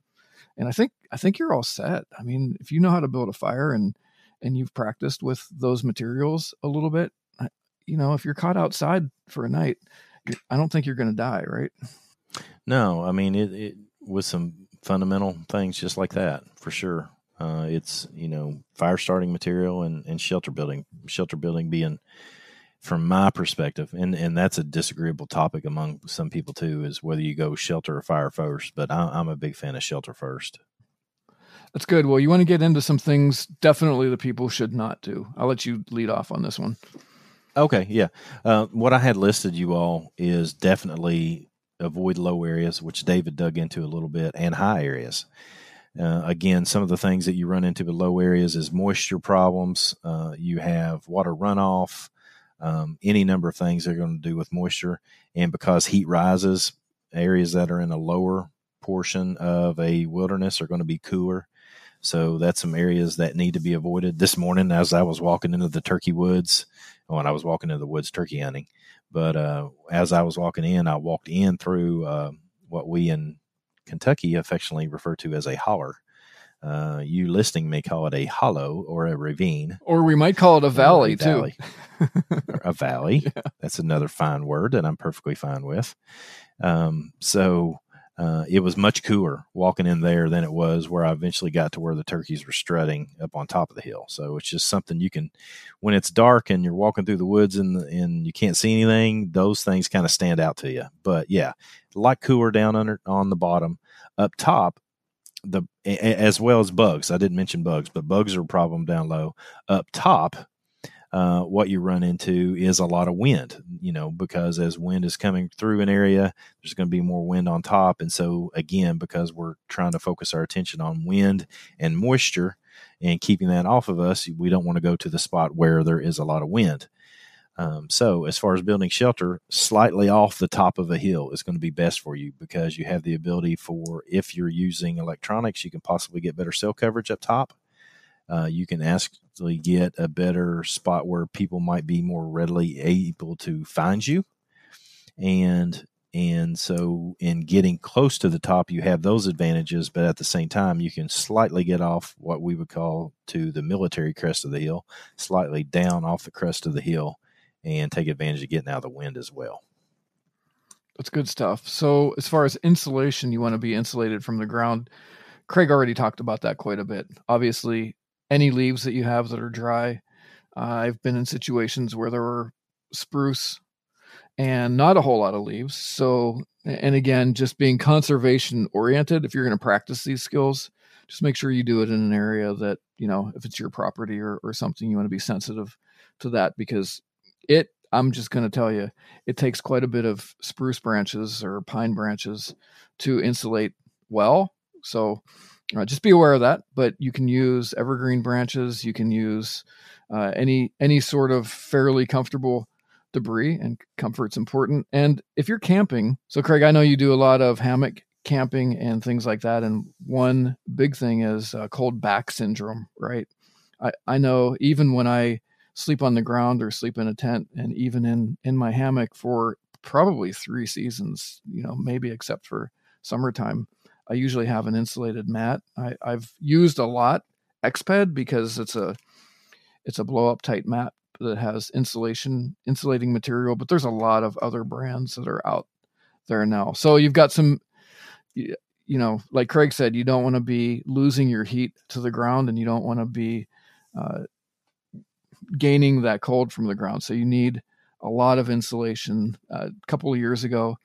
And I think I think you're all set. I mean, if you know how to build a fire and and you've practiced with those materials a little bit, you know, if you're caught outside for a night, I don't think you're going to die, right? No, I mean it, it, with some fundamental things just like that for sure. Uh, it's you know fire starting material and, and shelter building. Shelter building being, from my perspective, and and that's a disagreeable topic among some people too, is whether you go shelter or fire first. But I, I'm a big fan of shelter first. That's good. Well, you want to get into some things definitely the people should not do. I'll let you lead off on this one. Okay, yeah. Uh, what I had listed you all is definitely avoid low areas, which David dug into a little bit, and high areas. Uh, again, some of the things that you run into with low areas is moisture problems. Uh, you have water runoff, um, any number of things that are going to do with moisture. And because heat rises, areas that are in a lower portion of a wilderness are going to be cooler. So that's some areas that need to be avoided. This morning, as I was walking into the turkey woods, when I was walking into the woods turkey hunting, But uh, as I was walking in, I walked in through uh, what we in Kentucky affectionately refer to as a holler. Uh, you listening may call it a hollow or a ravine, or we might call it a valley, a valley. too. a valley. Yeah. That's another fine word that I'm perfectly fine with. Um, so uh, it was much cooler walking in there than it was where I eventually got to where the turkeys were strutting up on top of the hill. So it's just something you can, when it's dark and you're walking through the woods and and you can't see anything, those things kind of stand out to you. But yeah, a lot cooler down under on the bottom. Up top, the as well as bugs. I didn't mention bugs, but bugs are a problem down low. Up top, uh, what you run into is a lot of wind, you know, because as wind is coming through an area, there's going to be more wind on top. And so, again, because we're trying to focus our attention on wind and moisture and keeping that off of us, we don't want to go to the spot where there is a lot of wind. Um, so, as far as building shelter, slightly off the top of a hill is going to be best for you because you have the ability for, if you're using electronics, you can possibly get better cell coverage up top. Uh, you can actually get a better spot where people might be more readily able to find you. And and so in getting close to the top, you have those advantages, but at the same time, you can slightly get off what we would call to the military crest of the hill, slightly down off the crest of the hill, and take advantage of getting out of the wind as well. That's good stuff. So, as far as insulation, you want to be insulated from the ground. Craig already talked about that quite a bit. Obviously, any leaves that you have that are dry. Uh, I've been in situations where there were spruce and not a whole lot of leaves. So, and again, just being conservation oriented, if you're going to practice these skills, just make sure you do it in an area that, you know, if it's your property or, or something, you want to be sensitive to that because it, I'm just going to tell you, it takes quite a bit of spruce branches or pine branches to insulate well. So, uh, just be aware of that. But you can use evergreen branches. You can use uh, any any sort of fairly comfortable debris, and comfort's important. And if you're camping, so Craig, I know you do a lot of hammock camping and things like that. And one big thing is uh, cold back syndrome, right? I I know even when I sleep on the ground or sleep in a tent, and even in in my hammock for probably three seasons, you know, maybe except for summertime I usually have an insulated mat. I, I've used a lot Exped because it's a it's a blow up tight mat that has insulation insulating material, but there's a lot of other brands that are out there now. So you've got some you know, like Craig said, you don't want to be losing your heat to the ground and you don't want to be uh, gaining that cold from the ground. So you need a lot of insulation. Uh, a couple of years ago,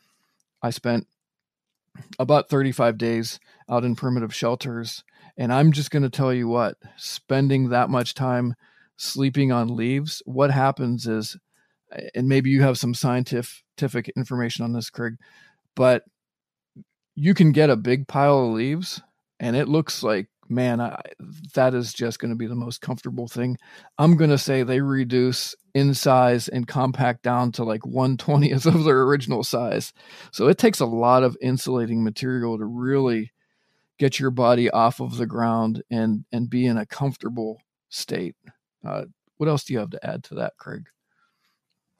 I spent about 35 days out in primitive shelters. And I'm just going to tell you what, spending that much time sleeping on leaves, what happens is, and maybe you have some scientific information on this, Craig, but you can get a big pile of leaves and it looks like man, I, that is just going to be the most comfortable thing. I'm going to say they reduce in size and compact down to like 120th of their original size. So it takes a lot of insulating material to really get your body off of the ground and and be in a comfortable state. Uh, what else do you have to add to that, Craig?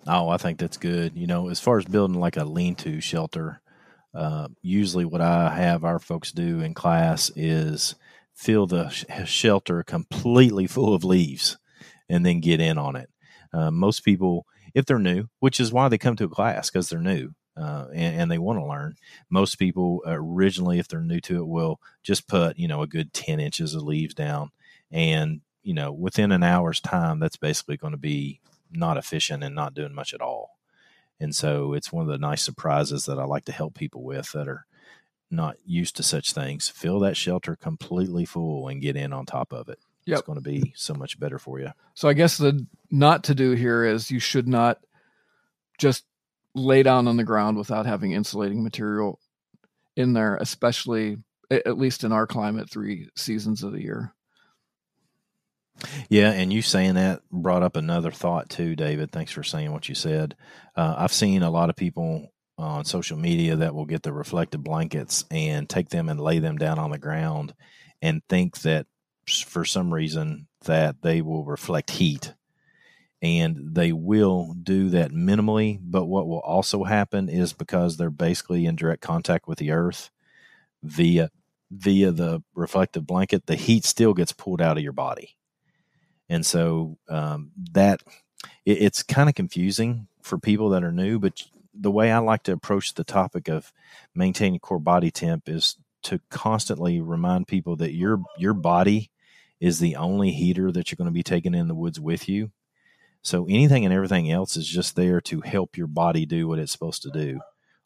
Oh, I think that's good. You know, as far as building like a lean-to shelter, uh, usually what I have our folks do in class is fill the sh- shelter completely full of leaves and then get in on it. Uh, most people, if they're new, which is why they come to a class because they're new uh, and, and, they want to learn. Most people originally, if they're new to it, will just put you know a good ten inches of leaves down, and you know within an hour's time, that's basically going to be not efficient and not doing much at all. And so it's one of the nice surprises that I like to help people with that are not used to such things, fill that shelter completely full and get in on top of it. Yep. It's going to be so much better for you. So I guess the not to do here is you should not just lay down on the ground without having insulating material in there, especially at least in our climate, three seasons of the year. Yeah, and you saying that brought up another thought too, David. Thanks for saying what you said. Uh, I've seen a lot of people on social media that will get the reflective blankets and take them and lay them down on the ground and think that for some reason that they will reflect heat and they will do that minimally. But what will also happen is because they're basically in direct contact with the earth via via the reflective blanket, the heat still gets pulled out of your body, and so um, that it, it's kind of confusing for people that are new. But the way I like to approach the topic of maintaining core body temp is to constantly remind people that your your body is the only heater that you're going to be taking in the woods with you so anything and everything else is just there to help your body do what it's supposed to do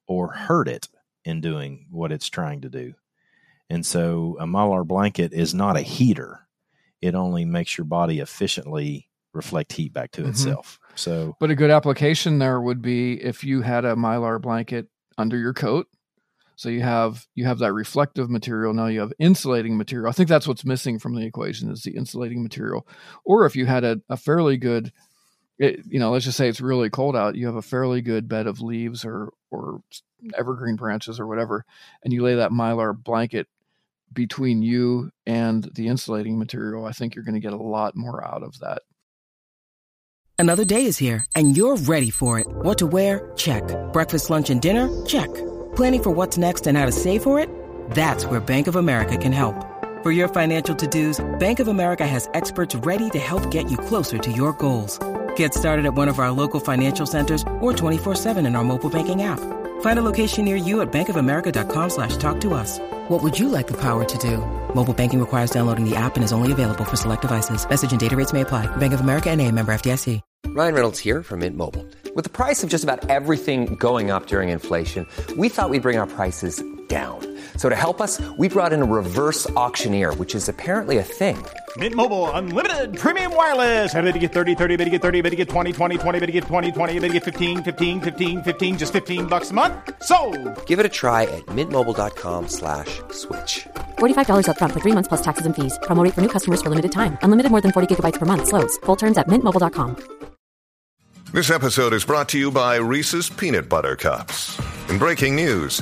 or hurt it in doing what it's trying to do. And so a mylar blanket is not a heater. It only makes your body efficiently reflect heat back to mm-hmm. itself. So But a good application there would be if you had a mylar blanket under your coat. So you have you have that reflective material now you have insulating material. I think that's what's missing from the equation is the insulating material. Or if you had a, a fairly good it, you know, let's just say it's really cold out, you have a fairly good bed of leaves or or evergreen branches or whatever, and you lay that mylar blanket between you and the insulating material, I think you're going to get a lot more out of that. Another day is here and you're ready for it. What to wear? Check. Breakfast, lunch, and dinner? Check. Planning for what's next and how to save for it? That's where Bank of America can help. For your financial to-dos, Bank of America has experts ready to help get you closer to your goals. Get started at one of our local financial centers or 24-7 in our mobile banking app. Find a location near you at bankofamerica.com slash talk to us. What would you like the power to do? Mobile banking requires downloading the app and is only available for select devices. Message and data rates may apply. Bank of America and a member FDIC. Ryan Reynolds here from Mint Mobile. With the price of just about everything going up during inflation, we thought we'd bring our prices down. So to help us, we brought in a reverse auctioneer, which is apparently a thing. Mint Mobile unlimited premium wireless. Have to get 30, 30, bit to get 30, bit to get 20, 20, 20, bit to get 20, 20, bit to get 15, 15, 15, 15 just 15 bucks a month. So, Give it a try at mintmobile.com/slash switch. slash $45 up front for 3 months plus taxes and fees. Promo for new customers for limited time. Unlimited more than 40 gigabytes per month slows. Full terms at mintmobile.com. This episode is brought to you by Reese's Peanut Butter Cups. In breaking news,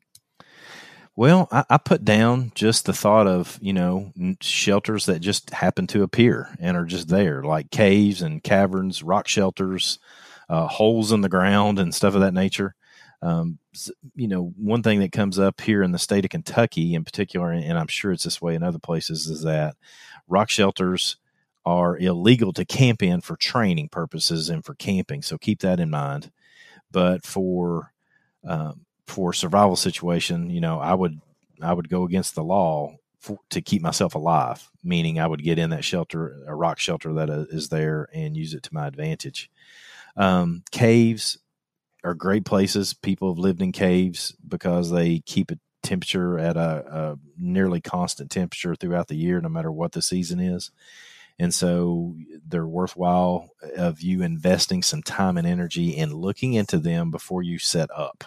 Well, I, I, put down just the thought of you know shelters that just happen to appear and are just there, like caves and caverns, rock shelters, uh, holes in the ground, and stuff of that nature. Um, you know, one thing that comes up here in the state of Kentucky, in particular, and I'm sure it's this way in other places, is that rock shelters are illegal to camp in for training purposes and for camping. So keep that in mind. But for um, for survival situation, you know, I would I would go against the law for, to keep myself alive. Meaning, I would get in that shelter, a rock shelter that uh, there, and use it to my advantage. Um, caves are great places. People have lived in caves because they keep a temperature at a, a nearly constant temperature throughout the year, no matter what the season is. And so they're worthwhile of you investing some time and energy in looking into them before you set up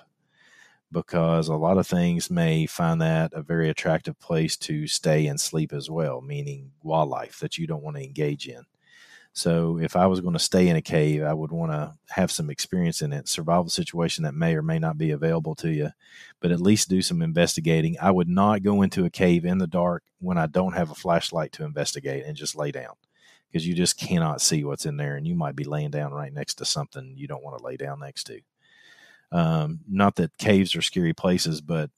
because a lot of things may find that a very attractive place to stay and sleep as well, meaning wildlife that you don't want to engage in. So if I was going to stay in a cave, I would want to have some experience in it, survival situation that may or may not be available to you, but at least do some investigating. I would not go into a cave in the dark when I don't have a flashlight to investigate and just lay down because you just cannot see what's in there and you might be laying down right next to something you don't want to lay down next to. Um, not that caves are scary places, but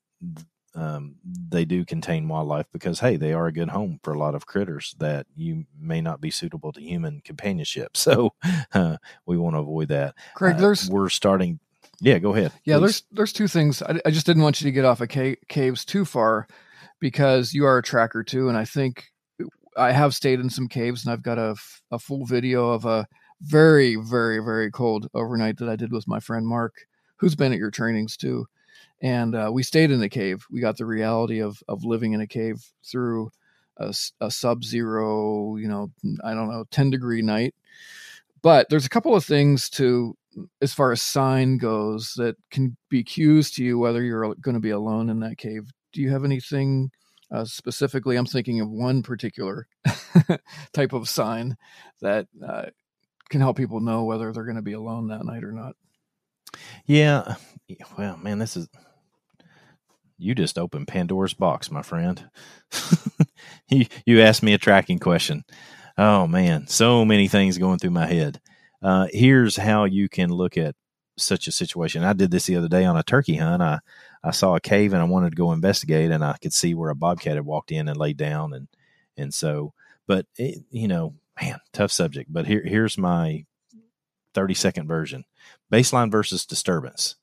um, they do contain wildlife because hey, they are a good home for a lot of critters that you may not be suitable to human companionship. So uh, we want to avoid that. Craig, uh, there's we're starting. Yeah, go ahead. Yeah, please. there's there's two things. I, I, just didn't want you to get off of ca- caves too far because you are a tracker too, and I think I have stayed in some caves, and I've got a, a full video of a very very very cold overnight that I did with my friend Mark who's been at your trainings too. And uh, we stayed in the cave. We got the reality of of living in a cave through a, a sub zero, you know, I don't know, ten degree night. But there's a couple of things to as far as sign goes that can be cues to you whether you're going to be alone in that cave. Do you have anything uh, specifically? I'm thinking of one particular type of sign that uh, can help people know whether they're going to be alone that night or not. Yeah. Well, man, this is you just opened Pandora's box, my friend. you you asked me a tracking question. Oh man, so many things going through my head. Uh, here's how you can look at such a situation. I did this the other day on a turkey hunt. I I saw a cave and I wanted to go investigate, and I could see where a bobcat had walked in and laid down, and and so, but it, you know, man, tough subject. But here here's my thirty second version: baseline versus disturbance.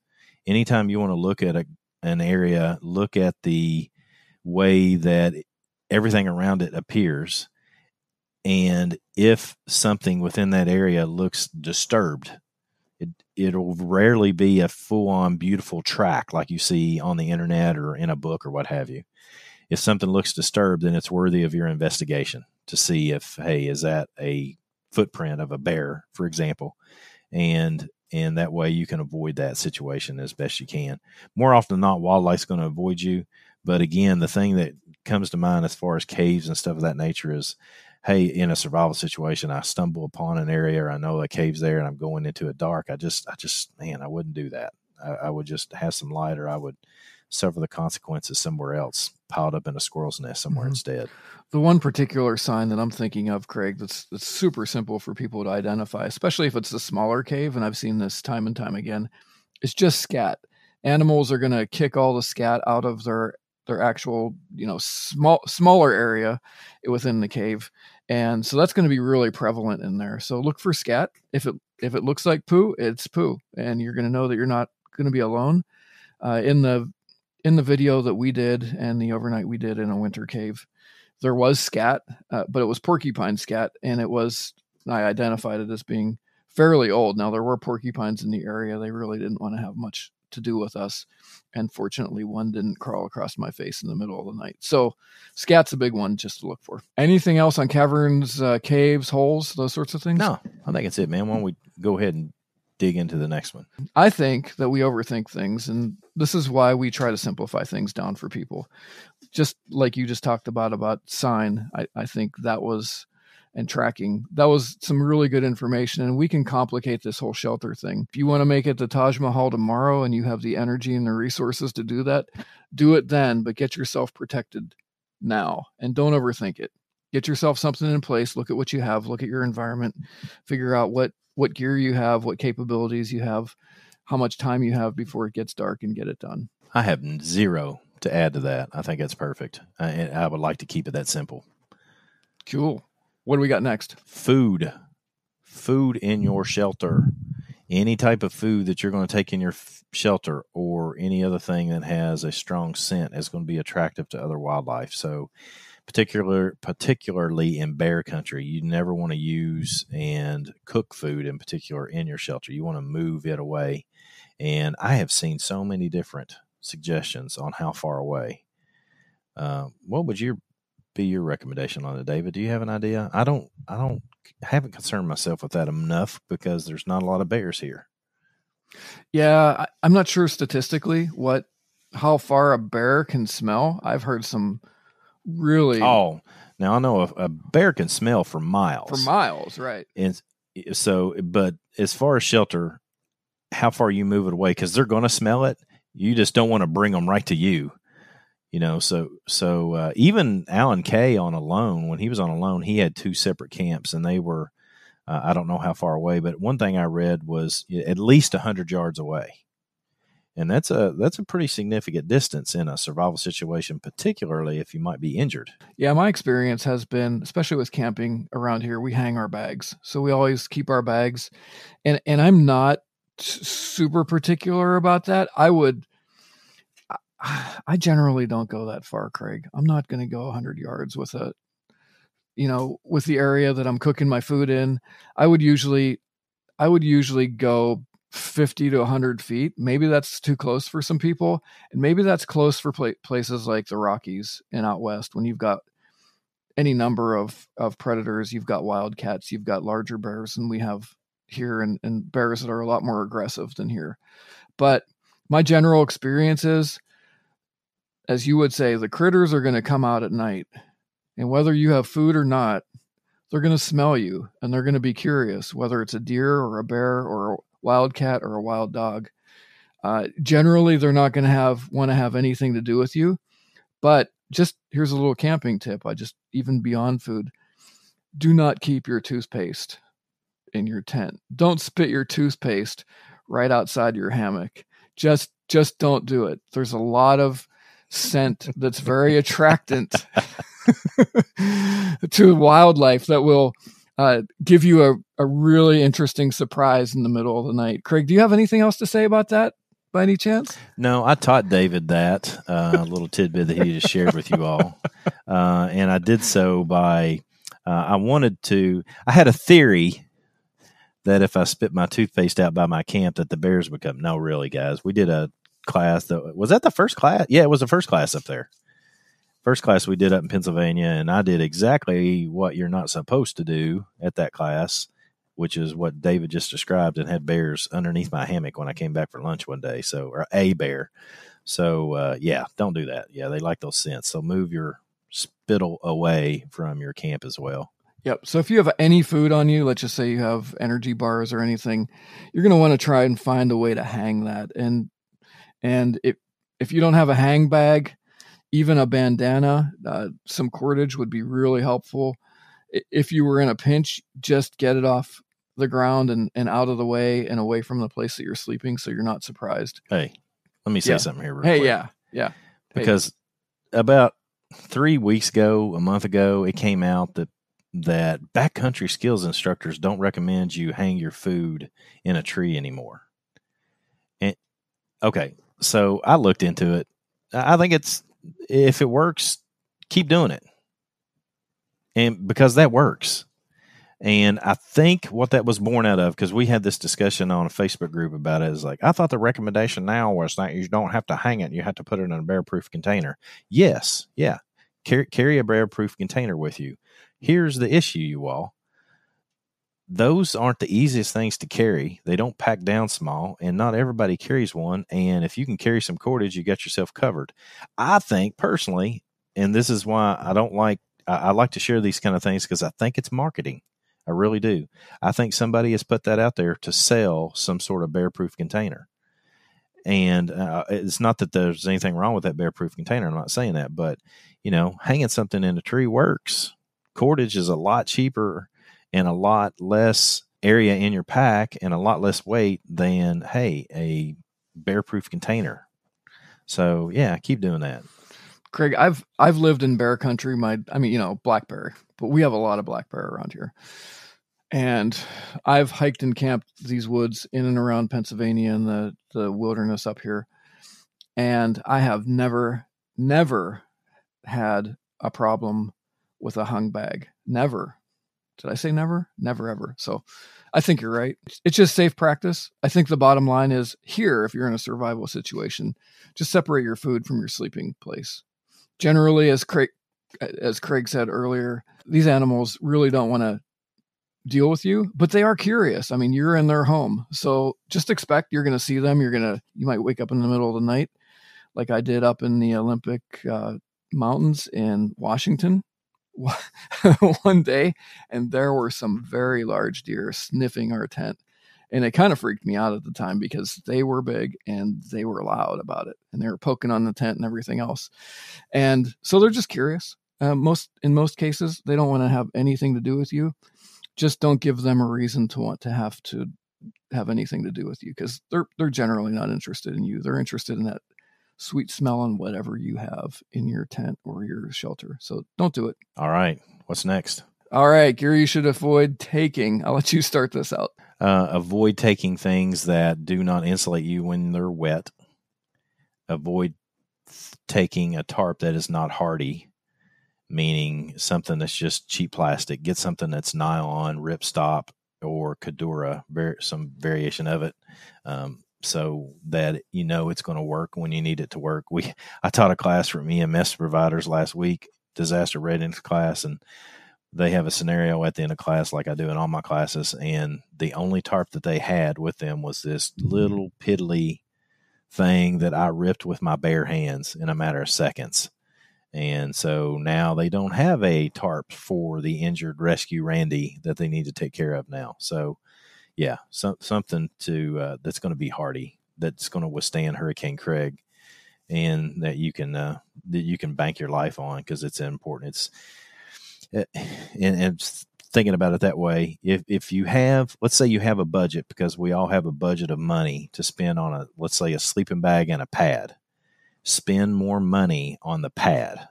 Anytime you want to look at a an area, look at the way that everything around it appears. And if something within that area looks disturbed, it, it'll rarely be a full on beautiful track like you see on the internet or in a book or what have you. If something looks disturbed, then it's worthy of your investigation to see if, hey, is that a footprint of a bear, for example? And and that way you can avoid that situation as best you can. More often than not, wildlife's going to avoid you. But again, the thing that comes to mind as far as caves and stuff of that nature is, hey, in a survival situation, I stumble upon an area or I know a cave's there and I'm going into a dark. I just, I just, man, I wouldn't do that. I, I would just have some light or I would suffer the consequences somewhere else, piled up in a squirrel's nest somewhere mm-hmm. instead. The one particular sign that I'm thinking of, Craig, that's that's super simple for people to identify, especially if it's a smaller cave, and I've seen this time and time again, is just scat. Animals are going to kick all the scat out of their their actual, you know, small smaller area within the cave, and so that's going to be really prevalent in there. So look for scat. If it if it looks like poo, it's poo, and you're going to know that you're not going to be alone. Uh, in the in the video that we did and the overnight we did in a winter cave, there was scat, uh, but it was porcupine scat, and it was I identified it as being fairly old. Now there were porcupines in the area; they really didn't want to have much to do with us, and fortunately, one didn't crawl across my face in the middle of the night. So, scat's a big one just to look for. Anything else on caverns, uh, caves, holes, those sorts of things? No, I think it's it, man. Why don't we go ahead and dig into the next one. I think that we overthink things, and this is why we try to simplify things down for people. Just like you just talked about about sign, I, I think that was and tracking. That was some really good information, and we can complicate this whole shelter thing. If you want to make it the Taj Mahal tomorrow and you have the energy and the resources to do that, do it then, but get yourself protected now and don't overthink it. Get yourself something in place, look at what you have, look at your environment, figure out what what gear you have, what capabilities you have, how much time you have before it gets dark and get it done. I have zero to add to that. I think that's perfect. I, I would like to keep it that simple. Cool. What do we got next? Food. Food in your shelter. Any type of food that you're going to take in your f- shelter or any other thing that has a strong scent is going to be attractive to other wildlife. So, particular particularly in bear country you never want to use and cook food in particular in your shelter. You want to move it away. And i have seen so many different suggestions on how far away. Uh, what would your be your recommendation on it david? Do you have an idea? I don't i don't I haven't concerned myself with that enough because there's not a lot of bears here. Yeah i'm not sure statistically what how far a bear can smell. I've heard some really? Oh now i know a, a, bear can smell for miles. For miles right. And so but as far as shelter how far you move it away because they're going to smell it you just don't want to bring them right to you. You know so so uh, even alan kay on Alone when he was on Alone, he had two separate camps and they were uh, i don't know how far away but one thing i read was at least 100 yards away and that's a that's a pretty significant distance in a survival situation particularly if you might be injured. Yeah my experience has been especially with camping around here we hang our bags. So we always keep our bags. And and i'm not super particular about that. I would i generally don't go that far craig. I'm not going to go 100 yards with a you know with the area that i'm cooking my food in. I would usually i would usually go 50 to 100 feet. Maybe that's too close for some people. And maybe that's close for places like the Rockies and out west when you've got any number of, of predators. You've got wildcats, you've got larger bears, and we have here and, and bears that are a lot more aggressive than here. But my general experience is, as you would say, the critters are going to come out at night. And whether you have food or not, they're going to smell you and they're going to be curious, whether it's a deer or a bear or wildcat or a wild dog. Uh, generally, they're not going to have want to have anything to do with you. But just here's a little camping tip. I just even beyond food, do not keep your toothpaste in your tent. Don't spit your toothpaste right outside your hammock. Just just don't do it. There's a lot of scent that's very attractant to wildlife that will uh, give you a, a really interesting surprise in the middle of the night. Craig, do you have anything else to say about that by any chance? No, I taught David that uh, a little tidbit that he just shared with you all, uh, and I did so by uh, I wanted to. I had a theory that if I spit my toothpaste out by my camp, that the bears would come. No, really, guys, we did a class that was that the first class. Yeah, it was the first class up there. First class we did up in Pennsylvania, and I did exactly what you're not supposed to do at that class, which is what David just described, and had bears underneath my hammock when I came back for lunch one day. So, or a bear. So, uh, yeah, don't do that. Yeah, they like those scents. So, move your spittle away from your camp as well. Yep. So if you have any food on you, let's just say you have energy bars or anything, you're going to want to try and find a way to hang that. And and if if you don't have a hang bag, even a bandana, uh, some cordage would be really helpful. If you were in a pinch, just get it off the ground and, and out of the way and away from the place that you're sleeping so you're not surprised. Hey, let me say Yeah. something here. Real Hey, quick. yeah. Yeah. Hey. because about three weeks ago, a month ago, it came out that that backcountry skills instructors don't recommend you hang your food in a tree anymore. And okay, so I looked into it. I think it's if it works, keep doing it, and because that works. And I think what that was born out of, because we had this discussion on a Facebook group about it, is like, I thought the recommendation now was that you don't have to hang it, you have to put it in a bear proof container. Yes, yeah. Carry, carry a bear proof container with you. Here's the issue, you all. Those aren't the easiest things to carry. They don't pack down small, and not everybody carries one. And if you can carry some cordage, you got yourself covered. I think personally, and this is why I don't like, I, I like to share these kind of things because I think it's marketing. I really do. I think somebody has put that out there to sell some sort of bear proof container. And uh, it's not that there's anything wrong with that bear proof container. I'm not saying that, but you know, hanging something in a tree works. Cordage is a lot cheaper and a lot less area in your pack and a lot less weight than, hey, a bear proof container. So yeah, keep doing that. Craig, I've I've lived in bear country. My, I mean, you know, blackberry, but we have a lot of black bear around here. And I've hiked and camped these woods in and around Pennsylvania and the the wilderness up here, and I have never, never had a problem with a hung bag. Never. Did I say never? Never ever. So I think you're right. It's just safe practice. I think the bottom line is here, if you're in a survival situation, just separate your food from your sleeping place. Generally, as Craig, as Craig said earlier, these animals really don't want to deal with you, but they are curious. I mean, you're in their home. So just expect you're going to see them. You're going to, you might wake up in the middle of the night, like I did up in the Olympic uh, Mountains in Washington one day, and there were some very large deer sniffing our tent. And it kind of freaked me out at the time because they were big and they were loud about it, and they were poking on the tent and everything else. And so they're just curious. Uh, most in most cases, they don't want to have anything to do with you. Just don't give them a reason to want to have to have anything to do with you because they're they're generally not interested in you. They're interested in that sweet smell and whatever you have in your tent or your shelter. So don't do it. All right. What's next? All right, gear you should avoid taking. I'll let you start this out. Uh, avoid taking things that do not insulate you when they're wet. Avoid th- taking a tarp that is not hardy, meaning something that's just cheap plastic. Get something that's nylon, ripstop, or Cordura, var- some variation of it, um, so that you know it's going to work when you need it to work. We I taught a class for EMS providers last week, disaster readiness class, and they have a scenario at the end of class, like I do in all my classes, and the only tarp that they had with them was this mm-hmm. little piddly thing that I ripped with my bare hands in a matter of seconds. And so now they don't have a tarp for the injured rescue Randy that they need to take care of now. So, yeah, so, something to uh, that's going to be hardy, that's going to withstand Hurricane Craig, and that you can uh, that you can bank your life on because it's important. It's and, and thinking about it that way, if if you have, let's say you have a budget, because we all have a budget of money to spend on a, let's say a sleeping bag and a pad, spend more money on the pad.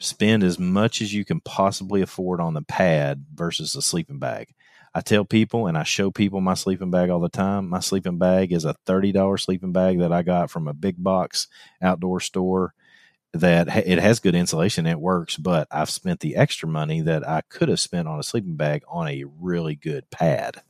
Spend as much as you can possibly afford on the pad versus the sleeping bag. I tell people and I show people my sleeping bag all the time. My sleeping bag is a $30 sleeping bag that I got from a big box outdoor store that it has good insulation, it works, but I've spent the extra money that I could have spent on a sleeping bag on a really good pad.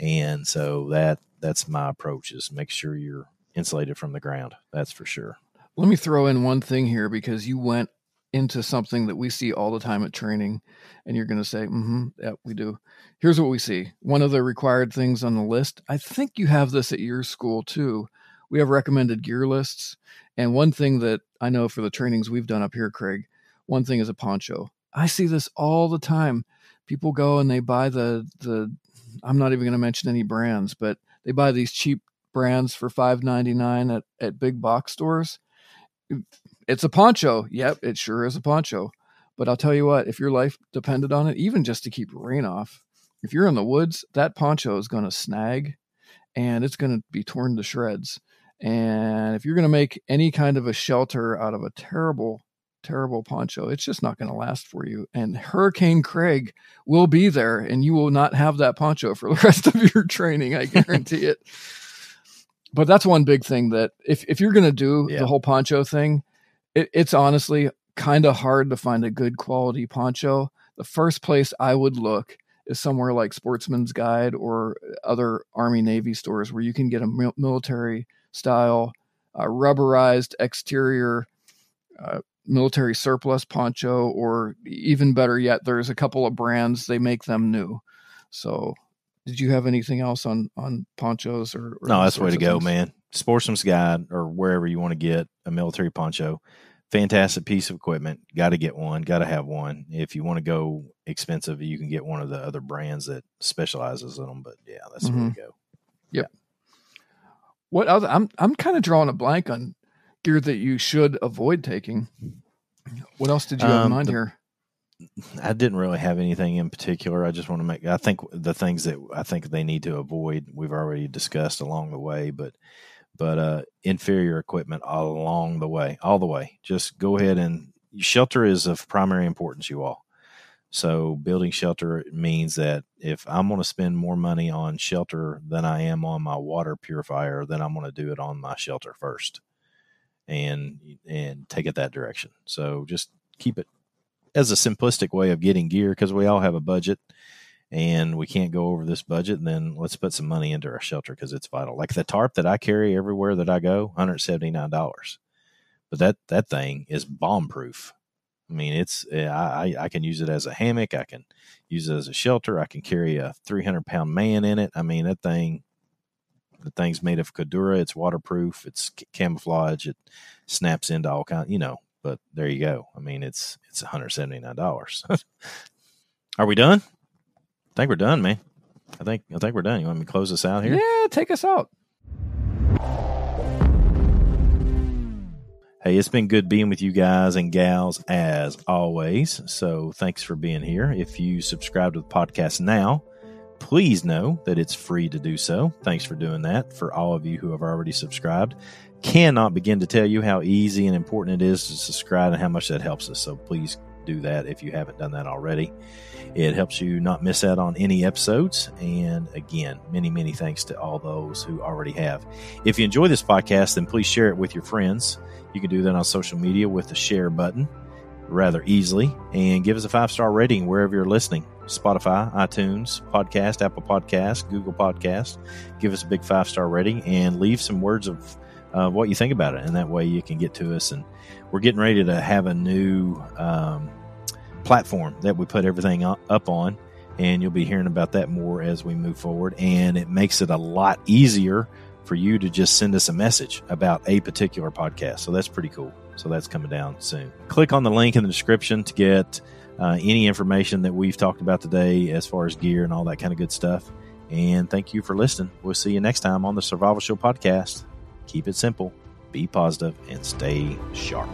And so that that's my approach is make sure you're insulated from the ground. That's for sure. Let me throw in one thing here because you went into something that we see all the time at training and you're going to say, mm-hmm, yeah, we do. Here's what we see. One of the required things on the list, I think you have this at your school too. We have recommended gear lists and one thing that I know for the trainings we've done up here, Craig, one thing is a poncho. I see this all the time. People go and they buy the the I'm not even going to mention any brands, but they buy these cheap brands for five ninety nine at, at big box stores. It's a poncho. Yep, it sure is a poncho. But I'll tell you what, if your life depended on it, even just to keep rain off, if you're in the woods, that poncho is going to snag and it's going to be torn to shreds. And if you're going to make any kind of a shelter out of a terrible, terrible poncho, it's just not going to last for you. And Hurricane Craig will be there, and you will not have that poncho for the rest of your training. I guarantee it. But that's one big thing that if, if you're going to do yeah. the whole poncho thing, it, it's honestly kind of hard to find a good quality poncho. The first place I would look is somewhere like Sportsman's Guide or other Army Navy stores where you can get a military style uh, rubberized exterior uh, military surplus poncho, or even better yet, there's a couple of brands they make them new. So, did you have anything else on on ponchos or? or no, that's the way to go, man. Sportsman's Guide or wherever you want to get a military poncho. Fantastic piece of equipment. Got to get one. Got to have one. If you want to go expensive, you can get one of the other brands that specializes in them. But yeah, that's mm-hmm. the way to go. Yep. Yeah. What other? I'm I'm kind of drawing a blank on gear that you should avoid taking. What else did you have um, in mind the, here? I didn't really have anything in particular. I just want to make. I think the things that I think they need to avoid we've already discussed along the way, but but uh, inferior equipment along the way, all the way. Just go ahead and shelter is of primary importance. You all. So building shelter means that if I'm going to spend more money on shelter than I am on my water purifier, then I'm going to do it on my shelter first, and and take it that direction. So just keep it as a simplistic way of getting gear because we all have a budget and we can't go over this budget. Then let's put some money into our shelter because it's vital. Like the tarp that I carry everywhere that I go, 179 dollars, but that that thing is bomb proof I mean, it's eh, I I can use it as a hammock. I can use it as a shelter. I can carry a 300 pound man in it. I mean, that thing, the thing's made of Cordura. It's waterproof. It's camouflage. It snaps into all kind. You know, but there you go. I mean, it's it's 179 dollars. Are we done? I think we're done, man. I think I think we're done. You want me to close this out here? Yeah, take us out. Hey, it's been good being with you guys and gals as always. So thanks for being here. If you subscribe to the podcast now, please know that it's free to do so. Thanks for doing that. For all of you who have already subscribed, cannot begin to tell you how easy and important it is to subscribe and how much that helps us. So please do that if you haven't done that already. It helps you not miss out on any episodes. And again, many, many thanks to all those who already have. If you enjoy this podcast, then please share it with your friends. You can do that on social media with the share button rather easily and give us a five star rating wherever you're listening Spotify, iTunes, Podcast, Apple Podcast, Google Podcast. Give us a big five star rating and leave some words of uh, what you think about it. And that way you can get to us. And we're getting ready to have a new um, platform that we put everything up on. And you'll be hearing about that more as we move forward. And it makes it a lot easier for you to just send us a message about a particular podcast. So that's pretty cool. So that's coming down soon. Click on the link in the description to get uh, any information that we've talked about today as far as gear and all that kind of good stuff. And thank you for listening. We'll see you next time on the Survival Show podcast. Keep it simple, be positive, and stay sharp.